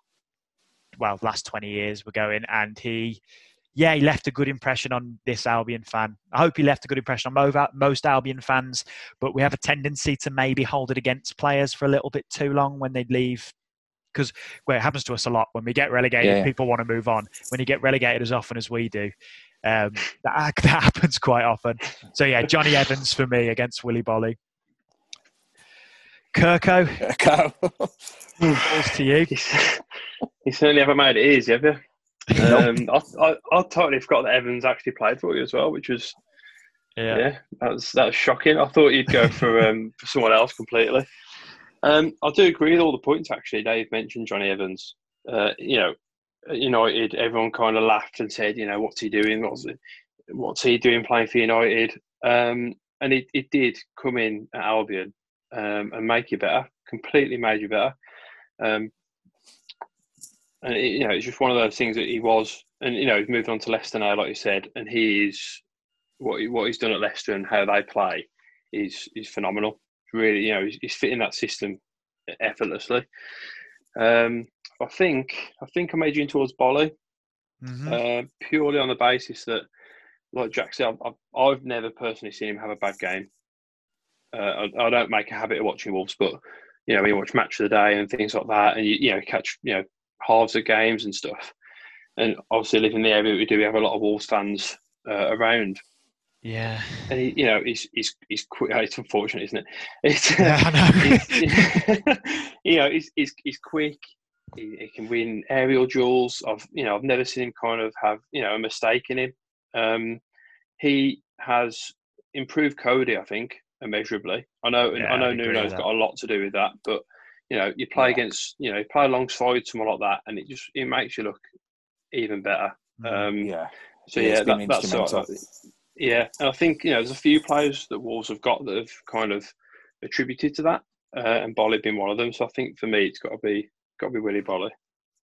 well last twenty years. We're going, and he. Yeah, he left a good impression on this Albion fan. I hope he left a good impression on most Albion fans, but we have a tendency to maybe hold it against players for a little bit too long when they leave because well, it happens to us a lot when we get relegated. Yeah. People want to move on. When you get relegated as often as we do, um, that, that happens quite often. So yeah, Jonny Evans for me against Willy Boly. Kirko, Kirko. balls to you. You certainly haven't made it easy, have you? Um, I, I, I, totally forgot that Evans actually played for you as well, which was yeah, yeah that's that's shocking. I thought you'd go for um, for someone else completely. Um, I do agree with all the points actually. Dave mentioned Jonny Evans. Uh, you know, United, everyone kind of laughed and said, you know, what's he doing? What's, what's he doing playing for United? Um, and it, it did come in at Albion um, and make you better, completely made you better. Um, and it, you know, it's just one of those things that he was, and you know, he's moved on to Leicester now, like you said, and he is what what he's done at Leicester and how they play is is phenomenal really, you know, he's, he's fitting that system effortlessly. Um, I think I think I'm edging towards Boly mm-hmm. uh, purely on the basis that, like Jack said, I've, I've, never personally seen him have a bad game. Uh, I, I, don't make a habit of watching Wolves, but you know, we watch Match of the Day and things like that, and you, you know, catch you know halves of games and stuff. And obviously, living in the area we do, we have a lot of Wolves fans uh, around. Yeah, and he, you know he's he's he's quick. It's unfortunate, isn't it? It's, yeah, he's, you know he's, he's he's quick. He, he, can win aerial duels. I've you know I've never seen him kind of have you know a mistake in him. Um, he has improved Coady, I think, immeasurably. I know yeah, I know Nuno's got a lot to do with that, but you know you play yeah. against you know you play alongside someone like that, and it just it makes you look even better. Mm, um, yeah. So yeah, that, that's sort of, yeah, I think you know there's a few players that Wolves have got that have kind of attributed to that, uh, and Boly being one of them. So I think for me, it's got to be got to be Willy Boly.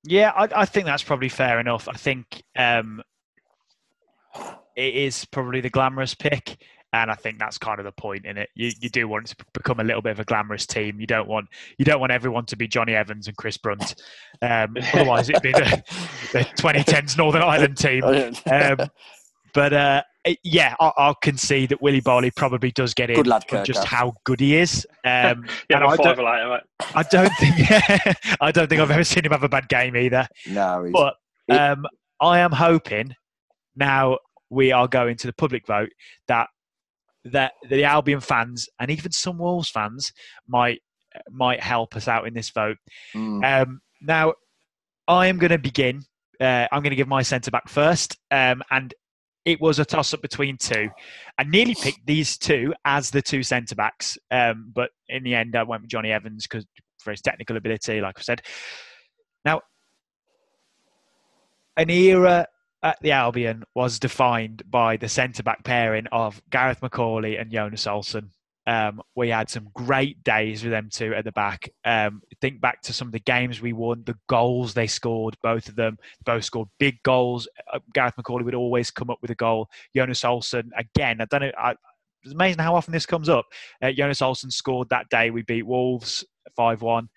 Yeah, I, I, think that's probably fair enough. I think um, it is probably the glamorous pick, and I think that's kind of the point in it. You you do want it to become a little bit of a glamorous team. You don't want you don't want everyone to be Jonny Evans and Chris Brunt. Um, otherwise, it'd be the, the 2010s Northern Ireland team. Um, but uh, yeah, I'll, I'll, concede that Willy Boly probably does get in. Good lad, just how good he is. Um, yeah, I, don't, later, I don't think. I don't think I've ever seen him have a bad game either. No, but um, I am hoping now we are going to the public vote that that the Albion fans and even some Wolves fans might might help us out in this vote. Mm. Um, now, I am going to begin. Uh, I'm going to give my centre back first, um, and it was a toss up between two. I nearly picked these two as the two centre backs, um, but in the end, I went with Jonny Evans because for his technical ability, like I said. Now, an era at the Albion was defined by the centre back pairing of Gareth McAuley and Jonas Olsson. Um, we had some great days with them two at the back. Um, think back to some of the games we won, the goals they scored, both of them, both scored big goals. Uh, Gareth McAuley would always come up with a goal. Jonas Olsson, again, I don't know. I, it's amazing how often this comes up. Uh, Jonas Olsson scored that day. We beat Wolves 5 1.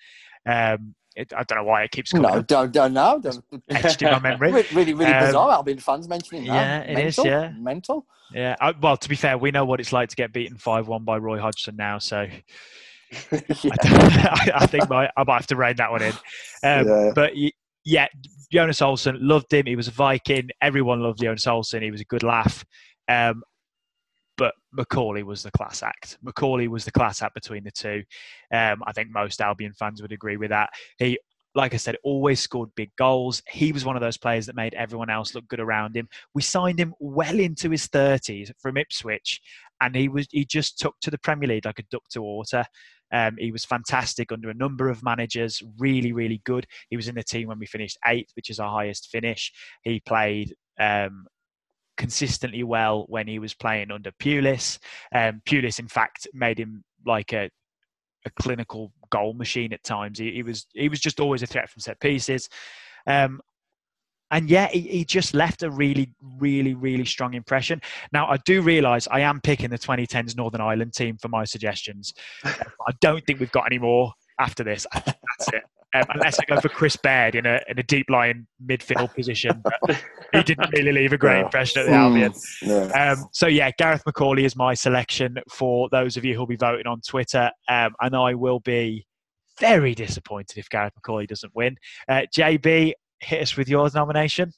Um, it, I don't know why it keeps coming. No, don't, don't know. Don't. Etched in my memory. really, really um, bizarre. Albion fans mentioning that. Yeah, it Mental. is. Yeah, mental. Yeah. I, well, to be fair, we know what it's like to get beaten five-one by Roy Hodgson now. So I, I, think my, I might have to rein that one in. Um, yeah. But yeah, Jonas Olsson loved him. He was a Viking. Everyone loved Jonas Olsson. He was a good laugh. Um, but McAuley was the class act. McAuley was the class act between the two. Um, I think most Albion fans would agree with that. He, like I said, always scored big goals. He was one of those players that made everyone else look good around him. We signed him well into his 30s from Ipswich, and he was he just took to the Premier League like a duck to water. Um, he was fantastic under a number of managers, really, really good. He was in the team when we finished eighth, which is our highest finish. He played um, consistently well when he was playing under Pulis. Um, Pulis, in fact, made him like a a clinical goal machine at times. He, he was he was just always a threat from set pieces. Um, and yeah, he, he, just left a really, really, really strong impression. Now, I do realise I am picking the 2010s Northern Ireland team for my suggestions. I don't think we've got any more after this. That's it. Um, unless I go for Chris Baird in a in a deep lying midfield position. he didn't really leave a great impression at the Albion. Um, so yeah, Gareth McAuley is my selection for those of you who'll be voting on Twitter, um, and I will be very disappointed if Gareth McAuley doesn't win. Uh, JB, hit us with your nomination.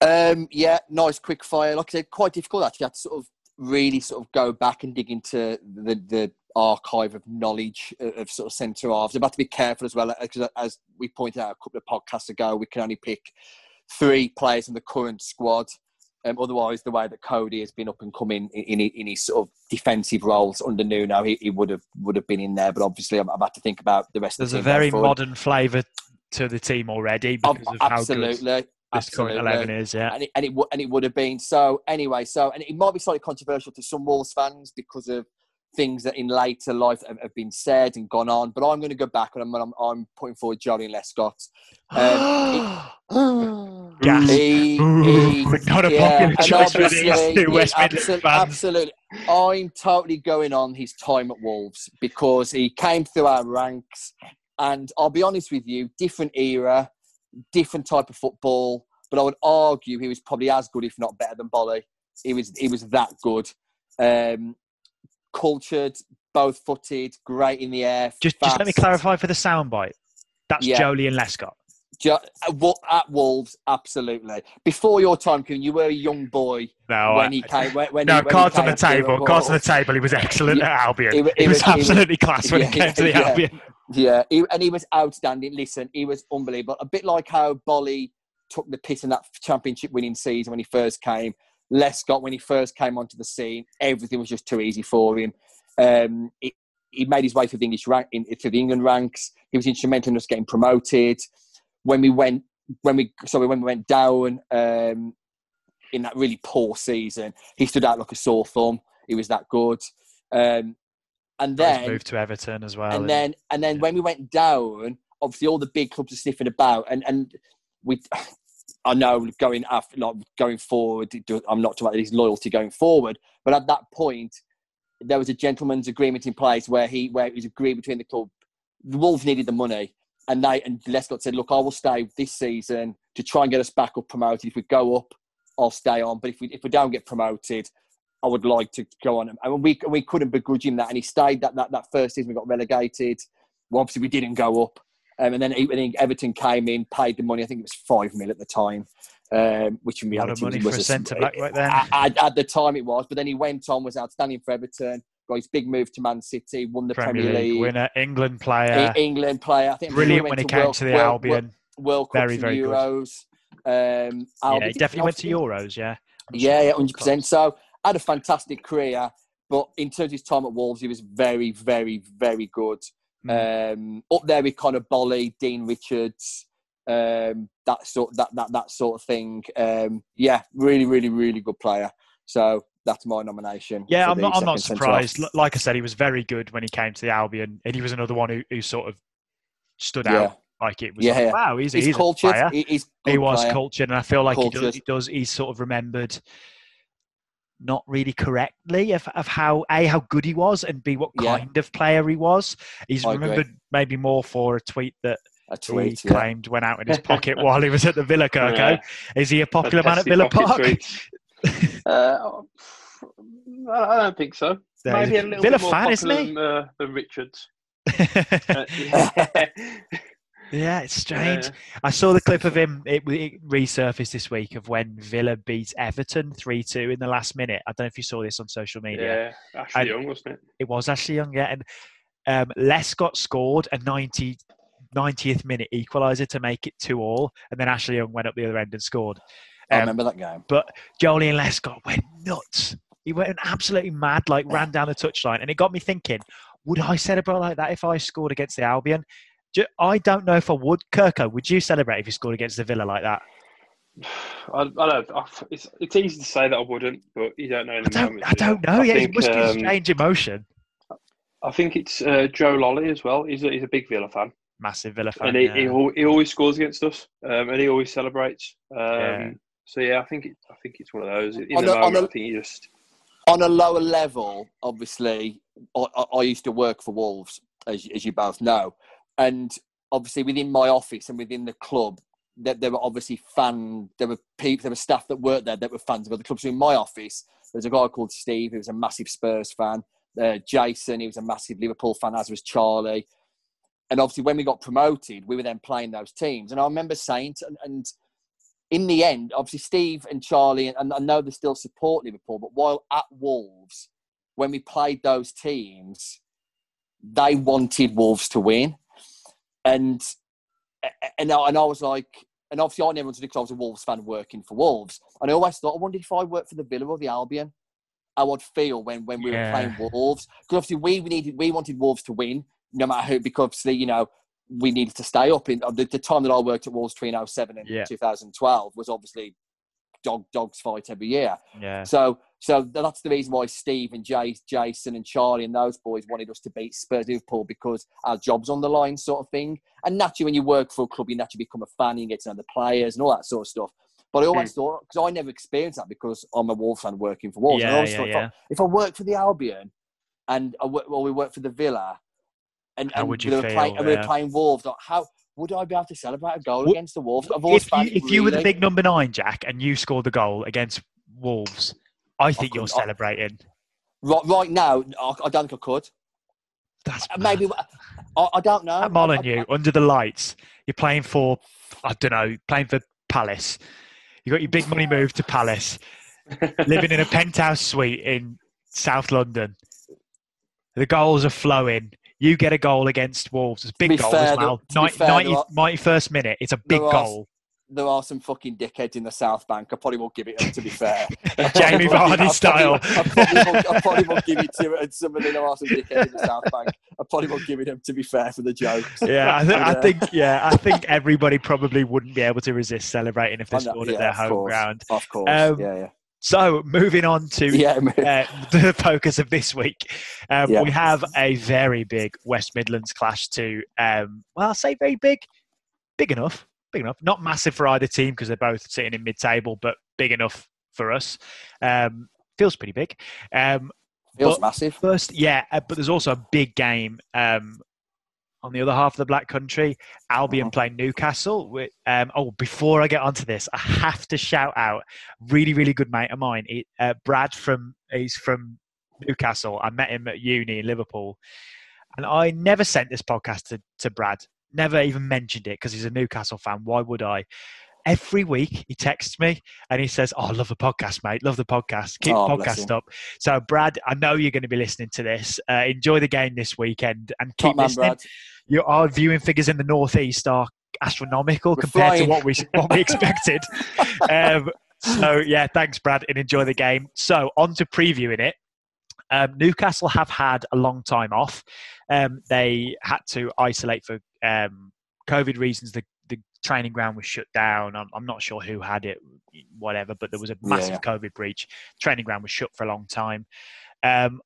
Um, yeah, nice quick fire. Like I said, quite difficult actually. I had to sort of really sort of go back and dig into the the archive of knowledge uh, of, sort of centre halves. I've had to be careful as well uh, because uh, as we pointed out a couple of podcasts ago, we can only pick three players in the current squad. Um, otherwise, the way that Coady has been up and coming in, in, in his sort of defensive roles under Nuno, he, he, would have would have been in there. But obviously, I've, I've had to think about the rest. There's the There's a very modern flavour to the team already because oh, of absolutely. how good this current eleven is. Yeah, and it, and it and it would have been so anyway. So and it might be slightly controversial to some Wolves fans because of things that in later life have, have been said and gone on. But I'm going to go back and I'm I'm, I'm putting forward Joleon Lescott. Um, Gas. He, he, Not a popular yeah, choice for these two West Midlands fans. Absolutely. I'm totally going on his time at Wolves because he came through our ranks and I'll be honest with you, different era, different type of football. But I would argue he was probably as good, if not better, than Boly. He was he was that good. Um, cultured, both footed, great in the air. Just, just let me clarify for the soundbite. That's yeah. and Lescott. Uh, at Wolves, absolutely. Before your time, Kevin, you were a young boy no, when I, he came. When, when no, he, when cards on the table. Cards on the table. He was excellent at Albion. He, he, he was, was, absolutely class when yeah, he came to the yeah. Albion. Yeah, he, and he was outstanding. Listen, he was unbelievable. A bit like how Boly took the piss in that championship winning season when he first came. Lescott, when he first came onto the scene, everything was just too easy for him. Um, it, he made his way through the English rank, in, through the England ranks. He was instrumental in us getting promoted. When we went, when we sorry, when we went down um, in that really poor season, he stood out like a sore thumb. He was that good. Um, and then moved to Everton as well. And, and then and then yeah. when we went down, obviously all the big clubs are sniffing about, and and we. I know going after, like going forward, I'm not talking about his loyalty going forward, but at that point, there was a gentleman's agreement in place where he where it was agreed between the club. The Wolves needed the money, and they and Lescott said, "Look, I will stay this season to try and get us back up promoted. If we go up, I'll stay on. But if we if we don't get promoted, I would like to go on. And we we couldn't begrudge him that, and he stayed that that, that first season. We got relegated. Well, obviously, we didn't go up, um, and then I think Everton came in, paid the money. I think it was five mil at the time, um, which in reality money was, for a centre back right then. At, at, the time, it was. But then he went on, was outstanding for Everton. Got his big move to Man City, won the Premier, Premier League, winner, England player, England player. I think brilliant when he came World, to the World, Albion. World, World Cups very, very Euros. Good. Um, yeah, he definitely went to Euros. Yeah. Yeah, yeah, hundred percent. So had a fantastic career, but in terms of his time at Wolves, he was very, very, very good. Mm. Um, up there with Conor Boly, Dean Richards, um, that sort that that that sort of thing. Um, yeah, really, really, really good player. So that's my nomination. Yeah, I'm not. I'm not surprised. Like I said, he was very good when he came to the Albion, and he was another one who, who sort of stood yeah. out. Like it was, yeah, like, wow, he's, he's, he's cultured. Player. He's he was player. cultured, and I feel like he does, he does. He's sort of remembered not really correctly of, of how a how good he was and b what yeah. kind of player he was. He's I remembered agree. maybe more for a tweet that a tweet, he yeah. claimed went out in his pocket while he was at the Villa Kirko. Yeah. Is he a popular man at Villa Park? uh, I don't think so. maybe a little Villa bit more fan, isn't he? Than, uh, than Richards. uh, Yeah, it's strange. Yeah. I saw the clip of him. It, it, resurfaced this week of when Villa beat Everton three two in the last minute. I don't know if you saw this on social media. Yeah, Ashley and Young wasn't it? It was Ashley Young. Yeah, and um, Lescott scored a 90, 90th minute equaliser to make it two all, and then Ashley Young went up the other end and scored. Um, I remember that game. But Joleon Lescott went nuts. He went absolutely mad, like ran down the touchline, and it got me thinking: Would I celebrate like that if I scored against the Albion? I don't know if I would. Kirko, would you celebrate if you scored against the Villa like that? I, I don't. I, it's, it's easy to say that I wouldn't, but you don't know. I don't. Moment, I don't know. yeah, think, it must um, be a um, strange emotion. I think it's uh, Joe Lolley as well. He's a, he's a big Villa fan. Massive Villa fan. And he, yeah. he, he, always scores against us, um, and he always celebrates. Um, yeah. So yeah, I think it, I think it's one of those. In on the a, moment, a, I think you just on a lower level. Obviously, I, I, used to work for Wolves, as, as you both know, and obviously within my office and within the club, that there were obviously fan, there were people, there were staff that worked there that were fans of other clubs. So in my office, there's a guy called Steve who was a massive Spurs fan. Uh, Jason, he was a massive Liverpool fan, as was Charlie. And obviously, when we got promoted, we were then playing those teams. And I remember saying, to, and, and in the end, obviously, Steve and Charlie, and I know they still support Liverpool, but while at Wolves, when we played those teams, they wanted Wolves to win and and I, and I was like, and obviously I never wanted to because I was a Wolves fan working for Wolves, and I always thought, I wondered if I worked for the Villa or the Albion, I'd feel when when we yeah. were playing Wolves, because obviously we needed we wanted Wolves to win no matter who, because obviously you know we needed to stay up in the, the time that I worked at Wolves between 07 and yeah. 2012 was obviously dog dogs fight every year. Yeah. So so that's the reason why Steve and Jay, Jason and Charlie and those boys wanted us to beat Spurs Liverpool because our job's on the line, sort of thing. And naturally, when you work for a club, you naturally become a fan, you get to know the players and all that sort of stuff. But I always mm. thought, because I never experienced that because I'm a Wolves fan working for Wolves. Yeah, I yeah, thought, yeah. If, I, if I work for the Albion and I work, well, we work for the Villa and, and we, were playing, and we were playing Wolves, like, how would I be able to celebrate a goal well, against the Wolves? if you, if you were the big number nine, Jack, and you scored the goal against Wolves, I think I you're celebrating. Right, right now, I, don't think I could. That's uh, maybe. I, I, don't know. I'm on you under the lights. You're playing for, I don't know, playing for Palace. You got your big money move to Palace, living in a penthouse suite in South London. The goals are flowing. You get a goal against Wolves. It's a big goal fair, as well. 90, fair, 90, 91st minute. It's a big goal there are some fucking dickheads in the South Bank. I probably won't give it up, to be fair. Jamie Vardy style. I probably, won't, I probably won't give it to and some of them are some dickheads in the South Bank. I probably won't give it them to be fair for the jokes. Yeah, I, th- I think yeah, I think everybody probably wouldn't be able to resist celebrating if they scored yeah, at their home course, ground. Of course, um, yeah, yeah. So, moving on to yeah, uh, the focus of this week, um, yeah. we have a very big West Midlands clash to, um, well, I'll say very big, big enough big enough. Not massive for either team because they're both sitting in mid-table, but big enough for us. Um, feels pretty big. Um, feels massive. First, yeah, uh, but there's also a big game um, on the other half of the Black Country. Albion uh-huh. playing Newcastle. With, um, oh, before I get onto this, I have to shout out really, really good mate of mine, he, uh, Brad from he's from Newcastle. I met him at uni in Liverpool, and I never sent this podcast to, to Brad never even mentioned it because he's a Newcastle fan. Why would I? Every week he texts me and he says, "Oh, love the podcast, mate. Love the podcast. Keep oh, the podcast up." So, Brad, I know you're going to be listening to this. Uh, enjoy the game this weekend and keep Top listening. Man, Your our viewing figures in the northeast are astronomical We're compared flying. to what we what we expected. um, so yeah, thanks, Brad, and enjoy the game. So on to previewing it. Um, Newcastle have had a long time off. Um, they had to isolate for um, COVID reasons. The training ground was shut down. I'm, I'm, not sure who had it, whatever, but there was a massive yeah. COVID breach. Training ground was shut for a long time. Um,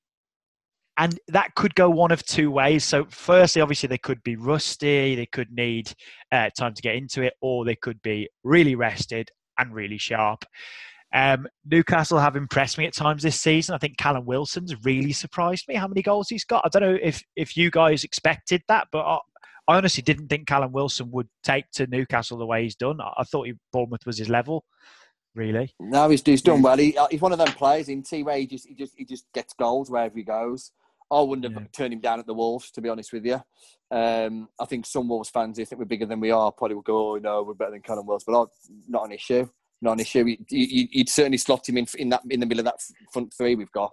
and that could go one of two ways. So, firstly, obviously, they could be rusty, they could need uh, time to get into it, or they could be really rested and really sharp. Um, Newcastle have impressed me at times this season. I think Callum Wilson's really surprised me how many goals he's got. I don't know if, if you guys expected that, but I, honestly didn't think Callum Wilson would take to Newcastle the way he's done. I, I thought he, Bournemouth was his level, really. No, he's, he's done well. He, uh, he's one of them players in T where he just he just he just gets goals wherever he goes. I wouldn't have Yeah. turned him down at the Wolves, to be honest with you. Um, I think some Wolves fans who think we're bigger than we are probably will go, "Oh no, we're better than Callum Wilson," but I, not an issue. Not an issue. You, you, you'd certainly slot him in in that in the middle of that front three we've got.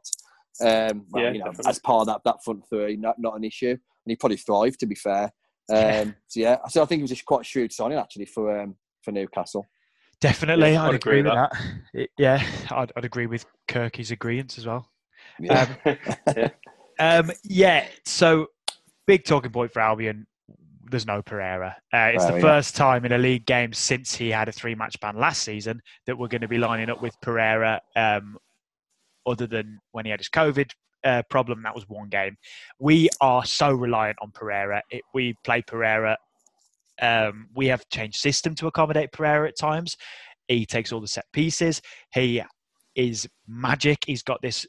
Um, well, Yeah, you know, as part of that, that front three, not not an issue, and he probably thrived. To be fair, um, so yeah, so I think it was just quite a shrewd signing actually for um, for Newcastle. Definitely, Yeah, I'd, I'd agree, agree with with that. It- yeah, I'd, I'd agree with Kirky's agreement as well. Yeah. yeah. Um, yeah, so big talking point for Albion. There's no Pereira. Uh, it's Oh, the yeah. first time in a league game since he had a three match ban last season that we're going to be lining up with Pereira, um, other than when he had his COVID uh, problem. That was one game. We are so reliant on Pereira. It, we play Pereira. Um, we have changed system to accommodate Pereira at times. He takes all the set pieces. He is magic. He's got this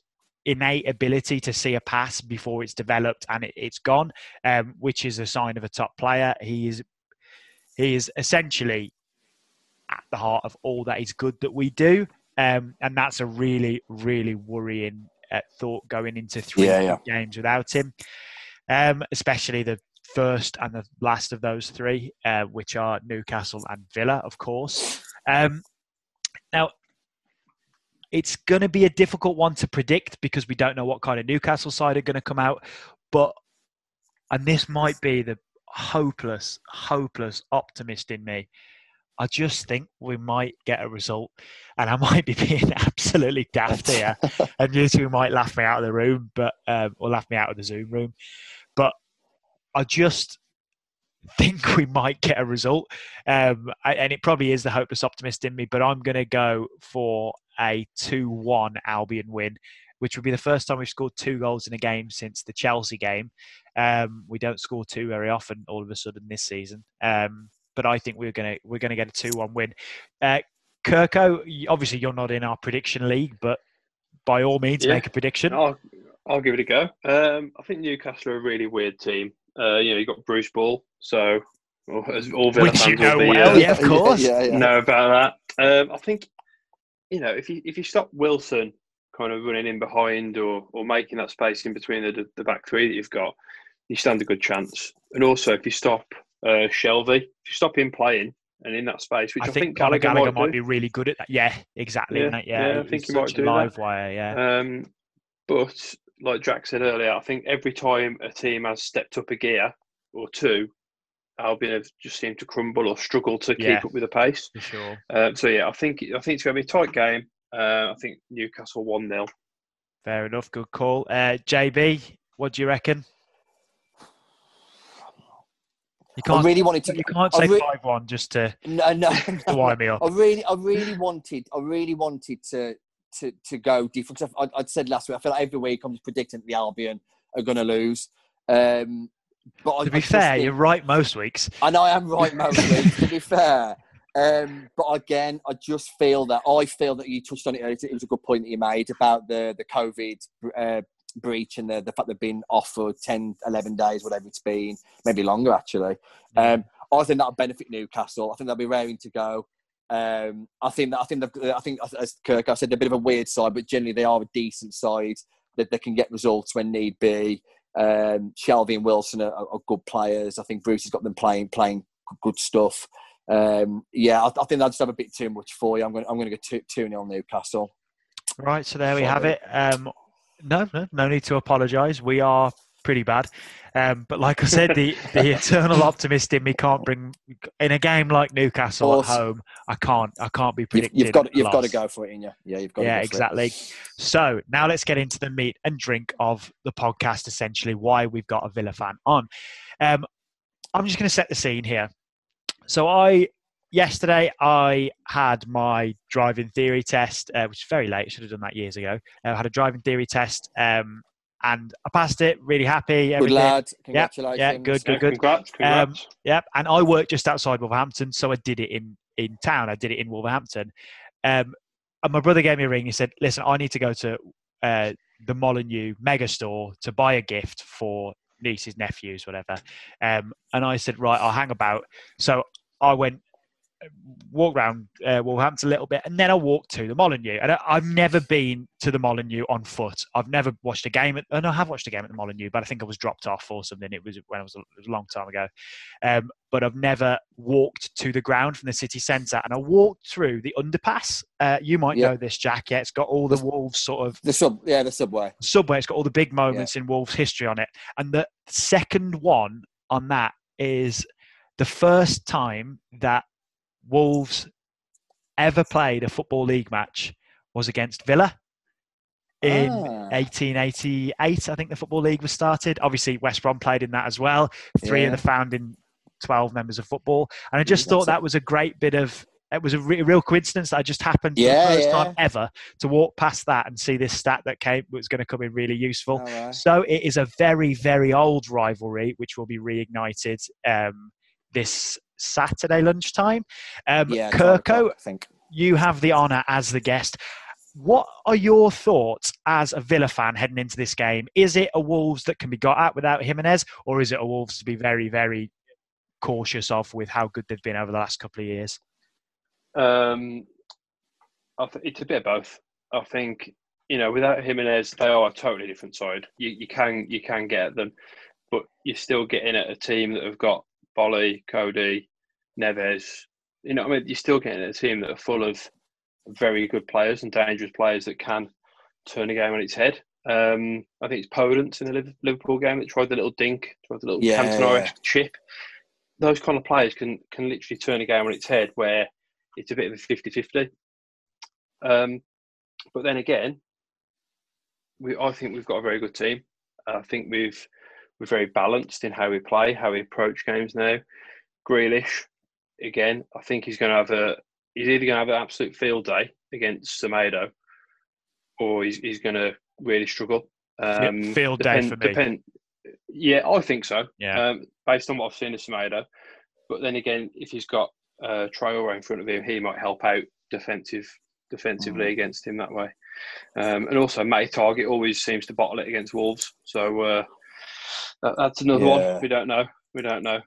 innate ability to see a pass before it's developed and it, it's gone, um, which is a sign of a top player. He is he is essentially at the heart of all that is good that we do, um, and that's a really really worrying uh, thought going into three Yeah, yeah. games without him, um, especially the first and the last of those three, uh, which are Newcastle and Villa, of course. Um, now, it's going to be a difficult one to predict because we don't know what kind of Newcastle side are going to come out. But, and this might be the hopeless, hopeless optimist in me. I just think we might get a result, and I might be being absolutely daft here, and you two might laugh me out of the room, but um, or laugh me out of the Zoom room. But I just think we might get a result, um, I- and it probably is the hopeless optimist in me. But I'm going to go for a two-one Albion win, which would be the first time we've scored two goals in a game since the Chelsea game. Um, we don't score two very often all of a sudden this season. Um, but I think we're gonna we're gonna get a two-one win. Uh, Kirko, y- obviously you're not in our prediction league, but by all means, Yeah. make a prediction. I'll, I'll give it a go. Um, I think Newcastle are a really weird team. Uh, you know, you got Bruce Ball, so well, as all Villa Which you fans will be, well, uh, yeah, of course. yeah, yeah. know about that. Um, I think you know if you if you stop Wilson kind of running in behind or or making that space in between the the back three that you've got, you stand a good chance. And also if you stop uh, Shelvey, if you stop him playing and in that space, which I, I, think, think Gallagher, Gallagher, might, might be really good at that. Yeah, exactly. Yeah. Yeah, yeah, I think he might do that. live wire. Yeah, Um, but like Jack said earlier, I think every time a team has stepped up a gear or two, Albion have just seemed to crumble or struggle to Yeah. keep up with the pace. for sure. Um, so yeah, I think I think it's going to be a tight game. Uh, I think Newcastle one 0 Fair enough. Good call. Uh, JB, what do you reckon? You can't. really wanted to. you can't say re- five one just to, No, no, no. wind me up. I really, I really wanted, I really wanted to to to go different. 'cause I, I'd said last week, I feel like every week I'm just predicting that the Albion are going to lose. Um, but To I be just fair, think- you're right most weeks. I know I am right most weeks. to be fair, um, but again, I just feel that I feel that you touched on it. earlier. It was a good point that you made about the the COVID uh, breach and the, the fact they've been off for 10, 11 days, whatever it's been, maybe longer actually. Um, I think that'll benefit Newcastle. I think they'll be raring to go. Um, I think that I think I think as Kirk I said, they're a bit of a weird side, but generally they are a decent side that they can get results when need be. Um, Shelvey and Wilson are, are good players. I think Bruce has got them playing playing good stuff. Um, yeah, I, I think I just have a bit too much for you. I'm going. I'm going to go two two 0 Newcastle. Right, so there we have it. Um, no, no, no need to apologise. We are pretty bad, um, but like I said, the the eternal optimist in me can't bring in a game like Newcastle at home. I can't, I can't be You've, you've got you've got to go for it, in you. Yeah, you've got. yeah, to go exactly. So now let's get into the meat and drink of the podcast. Essentially, why we've got a Villa fan on. Um, I'm just going to set the scene here. So I yesterday I had my driving theory test, uh, which is very late. Should have done that years ago. Uh, I had a driving theory test, um, and I passed it. Really happy. Good everything. lad. Yeah, Congratulations. yeah, good, good, good. Congrats, congrats. Yep, and I work just outside Wolverhampton, so I did it in in town. I did it in Wolverhampton. Um, and my brother gave me a ring. He said, "Listen, I need to go to uh, the Molineux mega store to buy a gift for nieces, nephews, whatever." Um, and I said, "Right, I'll hang about." So I went walk around uh, Wolverhampton a little bit, and then I walked to the Molineux. And I, I've never been to the Molineux on foot. I've never watched a game. At, and I have watched a game at the Molineux, but I think I was dropped off or something. It was when I was, it was a long time ago. Um, but I've never walked to the ground from the city centre. And I walked through the underpass. Uh, you might Yeah. know this, Jack. Yeah, it's got all the Wolves sort of The sub, yeah, the subway. subway. It's got all the big moments in Wolves history on it. And the second one on that is the first time that Wolves ever played a football league match was against Villa in Ah. 1888. I think the football league was started. Obviously, West Brom played in that as well. Three Yeah. of the founding 12 members of football. And I just Mm, thought that was a great bit of. It was a re- real coincidence that I just happened for the first yeah. time ever to walk past that and see this stat that came was going to come in really useful. All right. So it is a very, very old rivalry, which will be reignited um, this Saturday lunchtime. Um, Yeah, Kirko, I think. you have the honour as the guest. What are your thoughts as a Villa fan heading into this game? Is it a Wolves that can be got at without Jimenez, or is it a Wolves to be very, very cautious of with how good they've been over the last couple of years? Um, I th- it's a bit of both. I think you know, without Jimenez, they are a totally different side. You you can you can get at them, but you're still getting at a team that have got Boly, Coady, Neves. You know, I mean, you're still getting a team that are full of very good players and dangerous players that can turn a game on its head. Um, I think it's Podence in the Liverpool game that tried the little dink, tried the little Yeah, Cantona chip. Those kind of players can can literally turn a game on its head where it's a bit of a 50-50. Um, but then again, we I think we've got a very good team. I think we've we're very balanced in how we play, how we approach games now. Grealish, again, I think he's going to have a he's either going to have an absolute field day against Semedo, or he's he's going to really struggle. Um, field day for me. Depend, yeah, I think so. Yeah. Um, based on what I've seen of Semedo, but then again, if he's got uh, Traore in front of him, he might help out defensive defensively Mm. against him that way. Um, and also, Matty Targett always seems to bottle it against Wolves, so uh, that, that's another Yeah. one. We don't know. We don't know.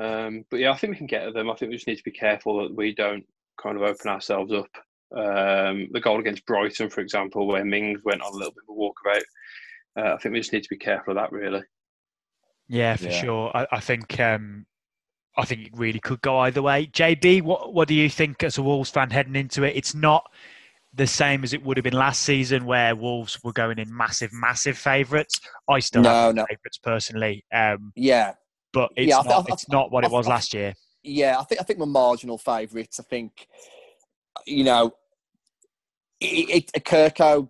Um, but yeah, I think we can get at them. I think we just need to be careful that we don't kind of open ourselves up. Um, the goal against Brighton, for example, where Mings went on a little bit of a walkabout. Uh, I think we just need to be careful of that, really. Yeah, for Yeah. sure. I, I think um, I think it really could go either way. JB, what what do you think as a Wolves fan heading into it? It's not the same as it would have been last season, where Wolves were going in massive, massive favourites. I still No, have no. favourites personally, um, Yeah, but it's Yeah, th- not. I- it's not what I- it was last year. yeah. I think I think we're marginal favourites. I think you know, it, it, Kirko.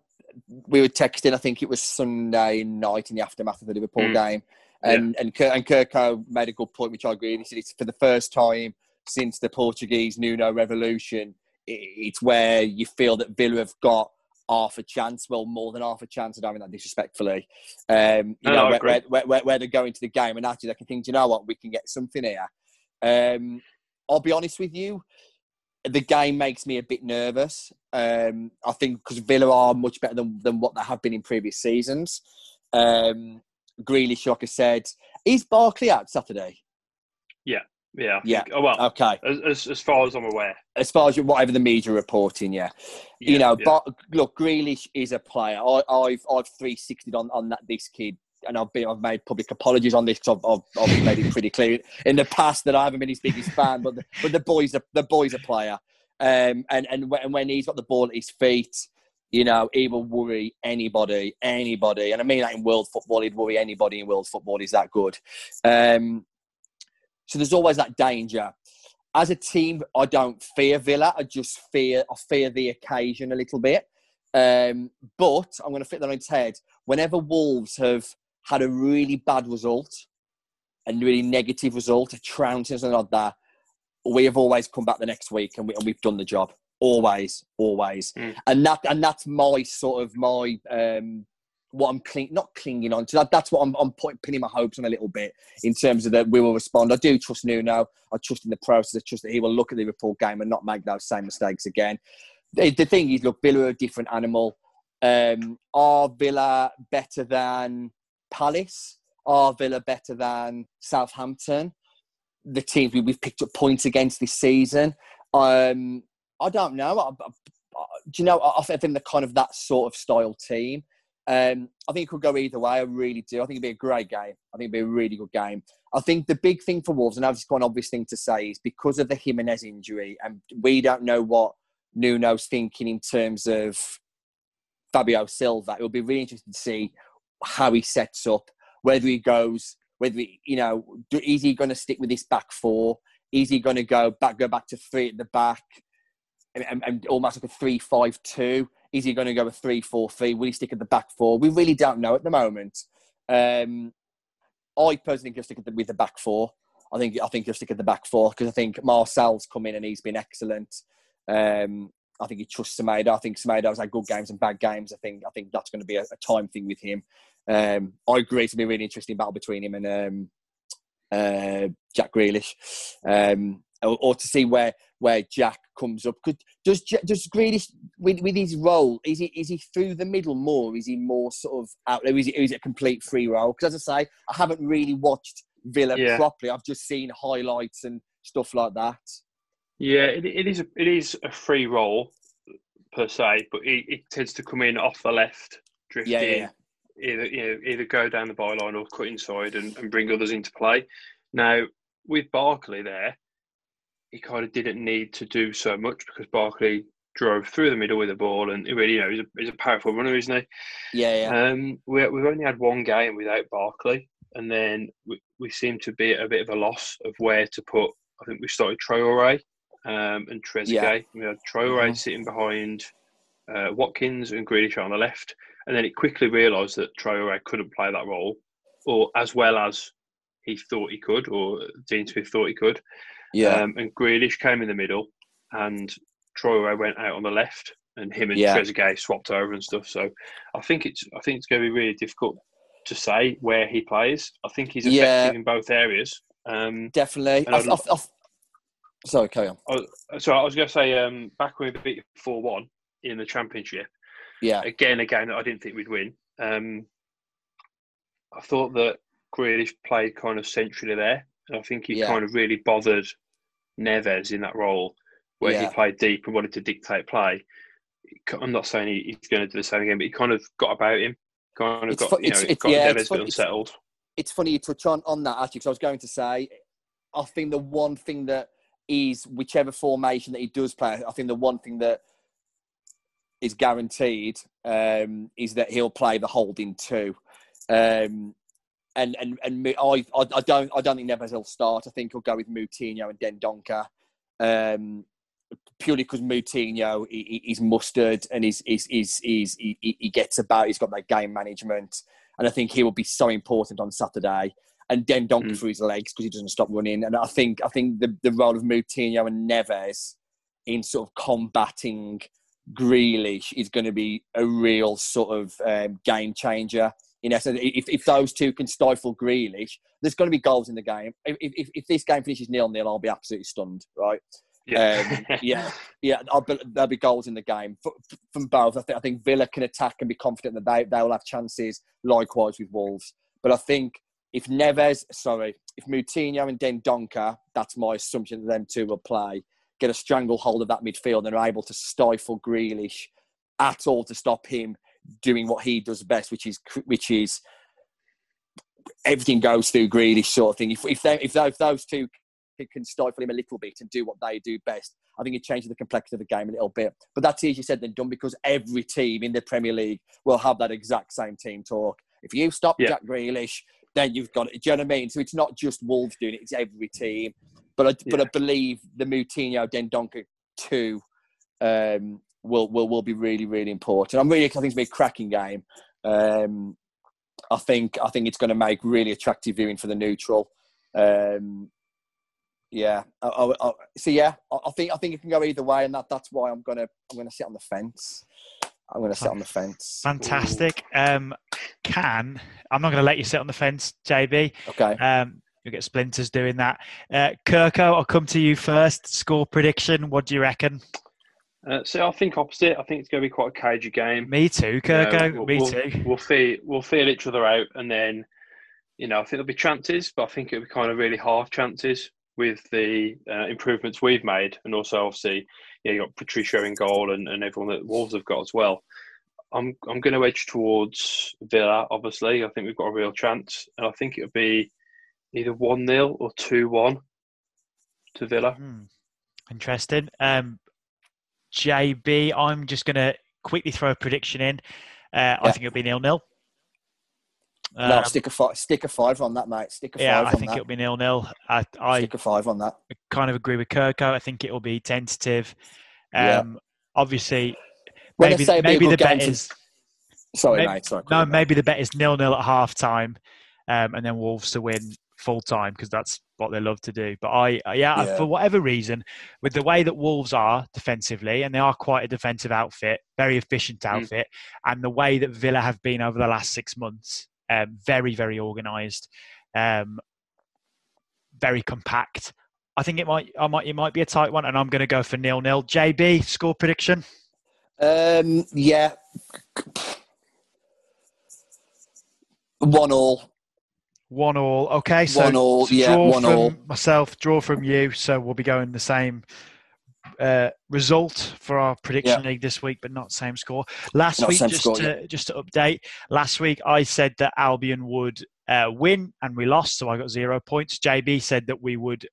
We were texting. I think it was Sunday night in the aftermath of the Liverpool Mm. game, and and Kir- and Kirko made a good point, which I agree. He said it's for the first time since the Portuguese Nuno revolution. It's where you feel that Villa have got half a chance, well, more than half a chance. I don't mean that disrespectfully. Um, you No, know, where, where, where, where, they're going to the game and actually they can think, "Do you know what, we can get something here. Um, I'll be honest with you, the game makes me a bit nervous. Um, I think because Villa are much better than, than what they have been in previous seasons. Um, Grealish, like I said, is Barkley out Saturday? Yeah. I Yeah. Oh, well, Okay, as, as, far as I'm aware. as far as whatever the media are reporting, yeah. Yeah, you know, yeah. but look, Grealish is a player. I, I've I've three sixty on on that this kid, and I've been I've made public apologies on this. 'cause I've, I've, I've made it pretty clear in the past that I haven't been his biggest fan, but the, but the boy's a the boy's a player, um, and and when, and when he's got the ball at his feet. You know, he will worry anybody, anybody, and I mean that in world football. He'd worry anybody in world football. He's that good. Um, so there's always that danger as a team, I don't fear Villa. I just fear I fear the occasion a little bit. Um, but I'm going to fit that on its head. Whenever Wolves have had a really bad result, a really negative result, a trouncing something like that, we have always come back the next week and, we, and we've done the job. Always, always, Mm. and that and that's my sort of my um, what I'm cling, not clinging on to. That, that's what I'm, I'm putting, pinning my hopes on a little bit in terms of that we will respond. I do trust Nuno. I trust in the process. I trust that he will look at the report game and not make those same mistakes again. The, the thing is, look, Villa are a different animal. Um, are Villa better than Palace? Are Villa better than Southampton? The teams we, we've picked up points against this season. Um, I don't know. I, I, do you know? I, I think they're kind of that sort of style team. Um, I think it could go either way. I really do. I think it'd be a great game. I think it'd be a really good game. I think the big thing for Wolves, and obviously quite an obvious thing to say, is because of the Jimenez injury, and we don't know what Nuno's thinking in terms of Fabio Silva. It will be really interesting to see how he sets up, whether he goes, whether he, you know, is he going to stick with this back four? Is he going to go back, go back to three at the back, and, and, and almost like a three-five-two? Is he going to go a three-four-three? Will he stick at the back four? We really don't know at the moment. Um, I personally he'll stick the, with the back four. I think I think he'll stick at the back four because I think Marçal's come in and he's been excellent. Um, I think he trusts Semedo. I think Semedo's had good games and bad games. I think I think that's going to be a, a time thing with him. Um, I agree. It's going to be a really interesting battle between him and um, uh, Jack Grealish, um, or, or, to see where where Jack comes up. Could does does Grealish with, with his role is he is he through the middle more? Is he more sort of out there? Is it, is it a complete free role? Because as I say, I haven't really watched Villa yeah. properly. I've just seen highlights and stuff like that. Yeah, it, it is a, it is a free role per se, but it, it tends to come in off the left, drifting. Yeah, yeah. Either you know, either go down the byline or cut inside and, and bring others into play. Now with Barkley there, he kind of didn't need to do so much because Barkley drove through the middle with the ball, and he really, you know, he's a, he's a powerful runner, isn't he? Yeah, yeah. Um, we, we've only had one game without Barkley, and then we, we seem to be at a bit of a loss of where to put. I think we started Traore um, and Trezeguet. Yeah. We had Traore mm-hmm. sitting behind uh, Watkins and Grealish on the left, and then it quickly realised that Traore couldn't play that role, or as well as he thought he could, or Dean Smith thought he could. Yeah. Um, and Grealish came in the middle, and Traore went out on the left, and him and yeah. Trezeguet swapped over and stuff. So I think it's I think it's going to be really difficult to say where he plays. I think he's effective yeah. in both areas. Um, Definitely. Sorry, carry on. Oh, so I was going to say, um, back when we beat four one in the championship. Yeah. Again, again, I didn't think we'd win. Um, I thought that Grealish played kind of centrally there, I think he yeah. kind of really bothered Neves in that role where yeah. he played deep and wanted to dictate play. I'm not saying he's going to do the same again, but he kind of got about him. Kind of it's got, fu- you know, it's, got yeah, Neves it's unsettled. It's, it's funny you touch on, on that actually, because I was going to say, I think the one thing that is whichever formation that he does play. I think the one thing that is guaranteed um, is that he'll play the holding two. Um, and and and I, I don't I don't think Neves will start. I think he'll go with Moutinho and Dendoncker. Um, purely because Moutinho he, he's mustard and he's, he's, he's, he's, he, he gets about. He's got that game management, and I think he will be so important on Saturday and then Donkey mm. through his legs because he doesn't stop running. And I think I think the, the role of Moutinho and Neves in sort of combating Grealish is going to be a real sort of um, game changer. In essence, if, if those two can stifle Grealish, there's going to be goals in the game. If, if, if this game finishes nil nil, I'll be absolutely stunned, right? Yeah, um, yeah, yeah. Be, there'll be goals in the game from both. I think, I think Villa can attack and be confident that they they will have chances. Likewise with Wolves, but I think if Neves, sorry, if Moutinho and Dendoncker, that's my assumption that them two will play, get a stranglehold of that midfield and are able to stifle Grealish at all to stop him doing what he does best, which is which is everything goes through Grealish sort of thing. If if, they, if, those, if those two can stifle him a little bit and do what they do best, I think it changes the complexity of the game a little bit. But that's easier said than done because every team in the Premier League will have that exact same team talk. If you stop yeah. Jack Grealish, then you've got it. Do you know what I mean? So it's not just Wolves doing it; it's every team. But I, yeah. but I believe the Moutinho Dendoncker two um, will will will be really really important. I'm really I think it's going to be a cracking game. Um, I think I think it's going to make really attractive viewing for the neutral. Um, yeah, I, I, I, so yeah, I, think I think it can go either way, and that that's why I'm gonna I'm gonna sit on the fence. I'm going to sit on the fence. Fantastic. Um, can I'm not going to let you sit on the fence, JB. Okay. Um, you'll get splinters doing that. Uh, Kirko, I'll come to you first. Score prediction. What do you reckon? Uh, so I think opposite. I think it's going to be quite a cagey game. Me too, Kirko. You know, we'll, Me we'll, too. We'll feel we'll feel each other out, and then you know I think there'll be chances, but I think it'll be kind of really half chances with the uh, improvements we've made, and also obviously, yeah, you got Patricio in goal and, and everyone that Wolves have got as well. I'm I'm going to edge towards Villa. Obviously, I think we've got a real chance, and I think it'll be either one 0 or two one to Villa. Hmm. Interesting. Um, JB, I'm just going to quickly throw a prediction in. Uh, I think it'll be nil nil. no, Um, stick a five, stick a five on that, mate. Stick a five. yeah, I think that. it'll be nil nil. I, I Stick a five on that. kind of agree with Kirko. I think it will be tentative. Yeah. Um, Obviously, When maybe I say it'll be a maybe the bet to- is Sorry, maybe- mate. Sorry. no, maybe the bet is nil nil at half time, um, and then Wolves to win full time because that's what they love to do. But I, uh, yeah, Yeah. for whatever reason, with the way that Wolves are defensively, and they are quite a defensive outfit, very efficient Mm. outfit, and the way that Villa have been over the last six months, um, very, very organised, um, very compact. I think it might, I might, it might be a tight one, and I'm going to go for nil nil. JB score prediction. Um, yeah. One all. One all. Okay, so One all, yeah, draw one from all. myself, draw from you. So we'll be going the same uh, result for our prediction league this week, but not same score. Last Not week, just score, to just to update, last week I said that Albion would uh, win, and we lost, so I got zero points. JB said that we would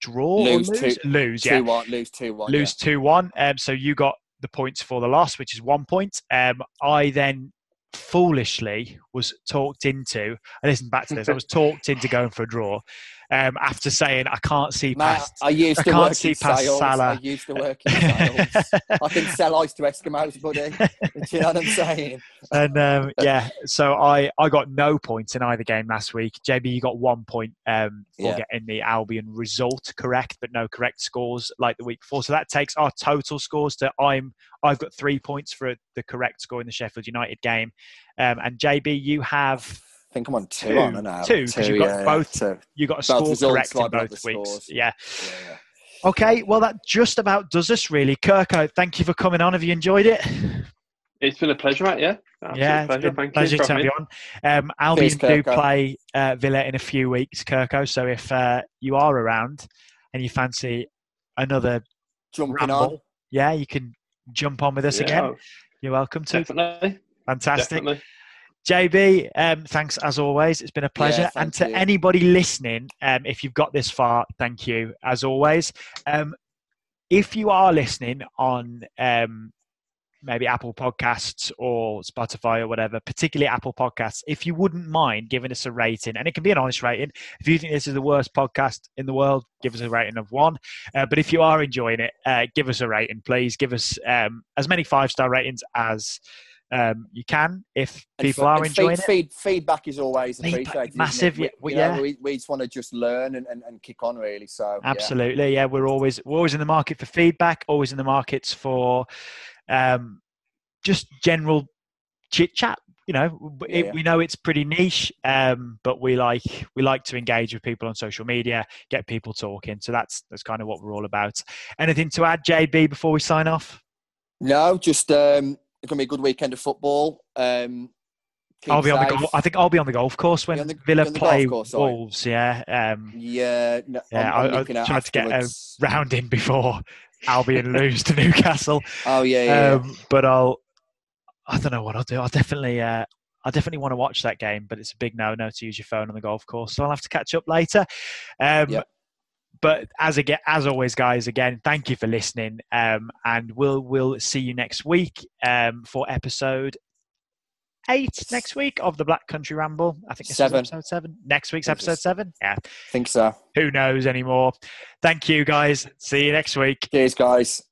draw Lose or lose, two- lose, Two yeah, one. Lose two one. lose two one. Um, so you got the points for the loss, which is one point. Um, I then foolishly was talked into. I listened back to this. I was talked into going for a draw um, after saying I can't see. Mate, past. I used to work in sales. Salah. I used to work in sales. I can sell ice to Eskimos, buddy. Do you know what I'm saying? and um, yeah, so I I got no points in either game last week. JB, you got one point um, for Yeah. getting the Albion result correct, but no correct scores like the week before. So that takes our total scores to I'm I've got three points for the correct score in the Sheffield United game, um, and JB, you have think I'm on two, Two. on now. Two, 'cause you've got yeah, yeah, both. two. you got a score results, correct in both weeks. Yeah. Yeah, yeah. Okay, well that just about does us really. Kirko, thank you for coming on. Have you enjoyed it? It's been a pleasure, mate. Yeah, Absolute yeah, it's pleasure. been a Thank pleasure you for to have you on. Um, Albion Cheers, do play uh, Villa in a few weeks, Kirko. So if uh, you are around and you fancy another Jumping ramble, on. yeah, you can jump on with us Yeah, again. You're welcome to. Definitely, Fantastic. definitely. JB, um, thanks as always. It's been a pleasure. and to you. anybody listening, um, if you've got this far, thank you as always. Um, if you are listening on um, maybe Apple Podcasts or Spotify or whatever, particularly Apple Podcasts, if you wouldn't mind giving us a rating, and it can be an honest rating. If you think this is the worst podcast in the world, give us a rating of one. Uh, but if you are enjoying it, uh, give us a rating, please. Give us um, as many five star ratings as um, you can if people f- are enjoying feed, it. Feed, feedback is always Feedback, appreciated. massive, We, yeah, know, we, we just want to just learn and, and, and kick on, really. So. Absolutely, yeah. We're always we're always in the market for feedback. Always in the markets for um, just general chit chat. You know, Yeah, it, yeah. we know it's pretty niche, um, but we like we like to engage with people on social media, get people talking. So that's that's kind of what we're all about. Anything to add, JB, before we sign off? No, just um, it's going to be a good weekend of football. Um, I'll be on the golf. I think I'll be on the golf course when the- Villa on the golf play course, sorry. Wolves. Yeah, um, Yeah, no, Yeah, I'm, I'm I- I tried to get a round in before Albion lose to Newcastle. Oh yeah, yeah. yeah. um, but I'll I don't know what I'll do. I'll definitely uh, I definitely want to watch that game, but it's a big no-no to use your phone on the golf course. So I'll have to catch up later. Um, Yep. But as again, as always, guys, again, thank you for listening, um, and we'll we'll see you next week um, for episode eight next week of the Black Country Ramble. I think this is Seven. episode seven. Next week's episode seven. Yeah, I think so. who knows anymore? Thank you, guys. See you next week. Cheers, guys.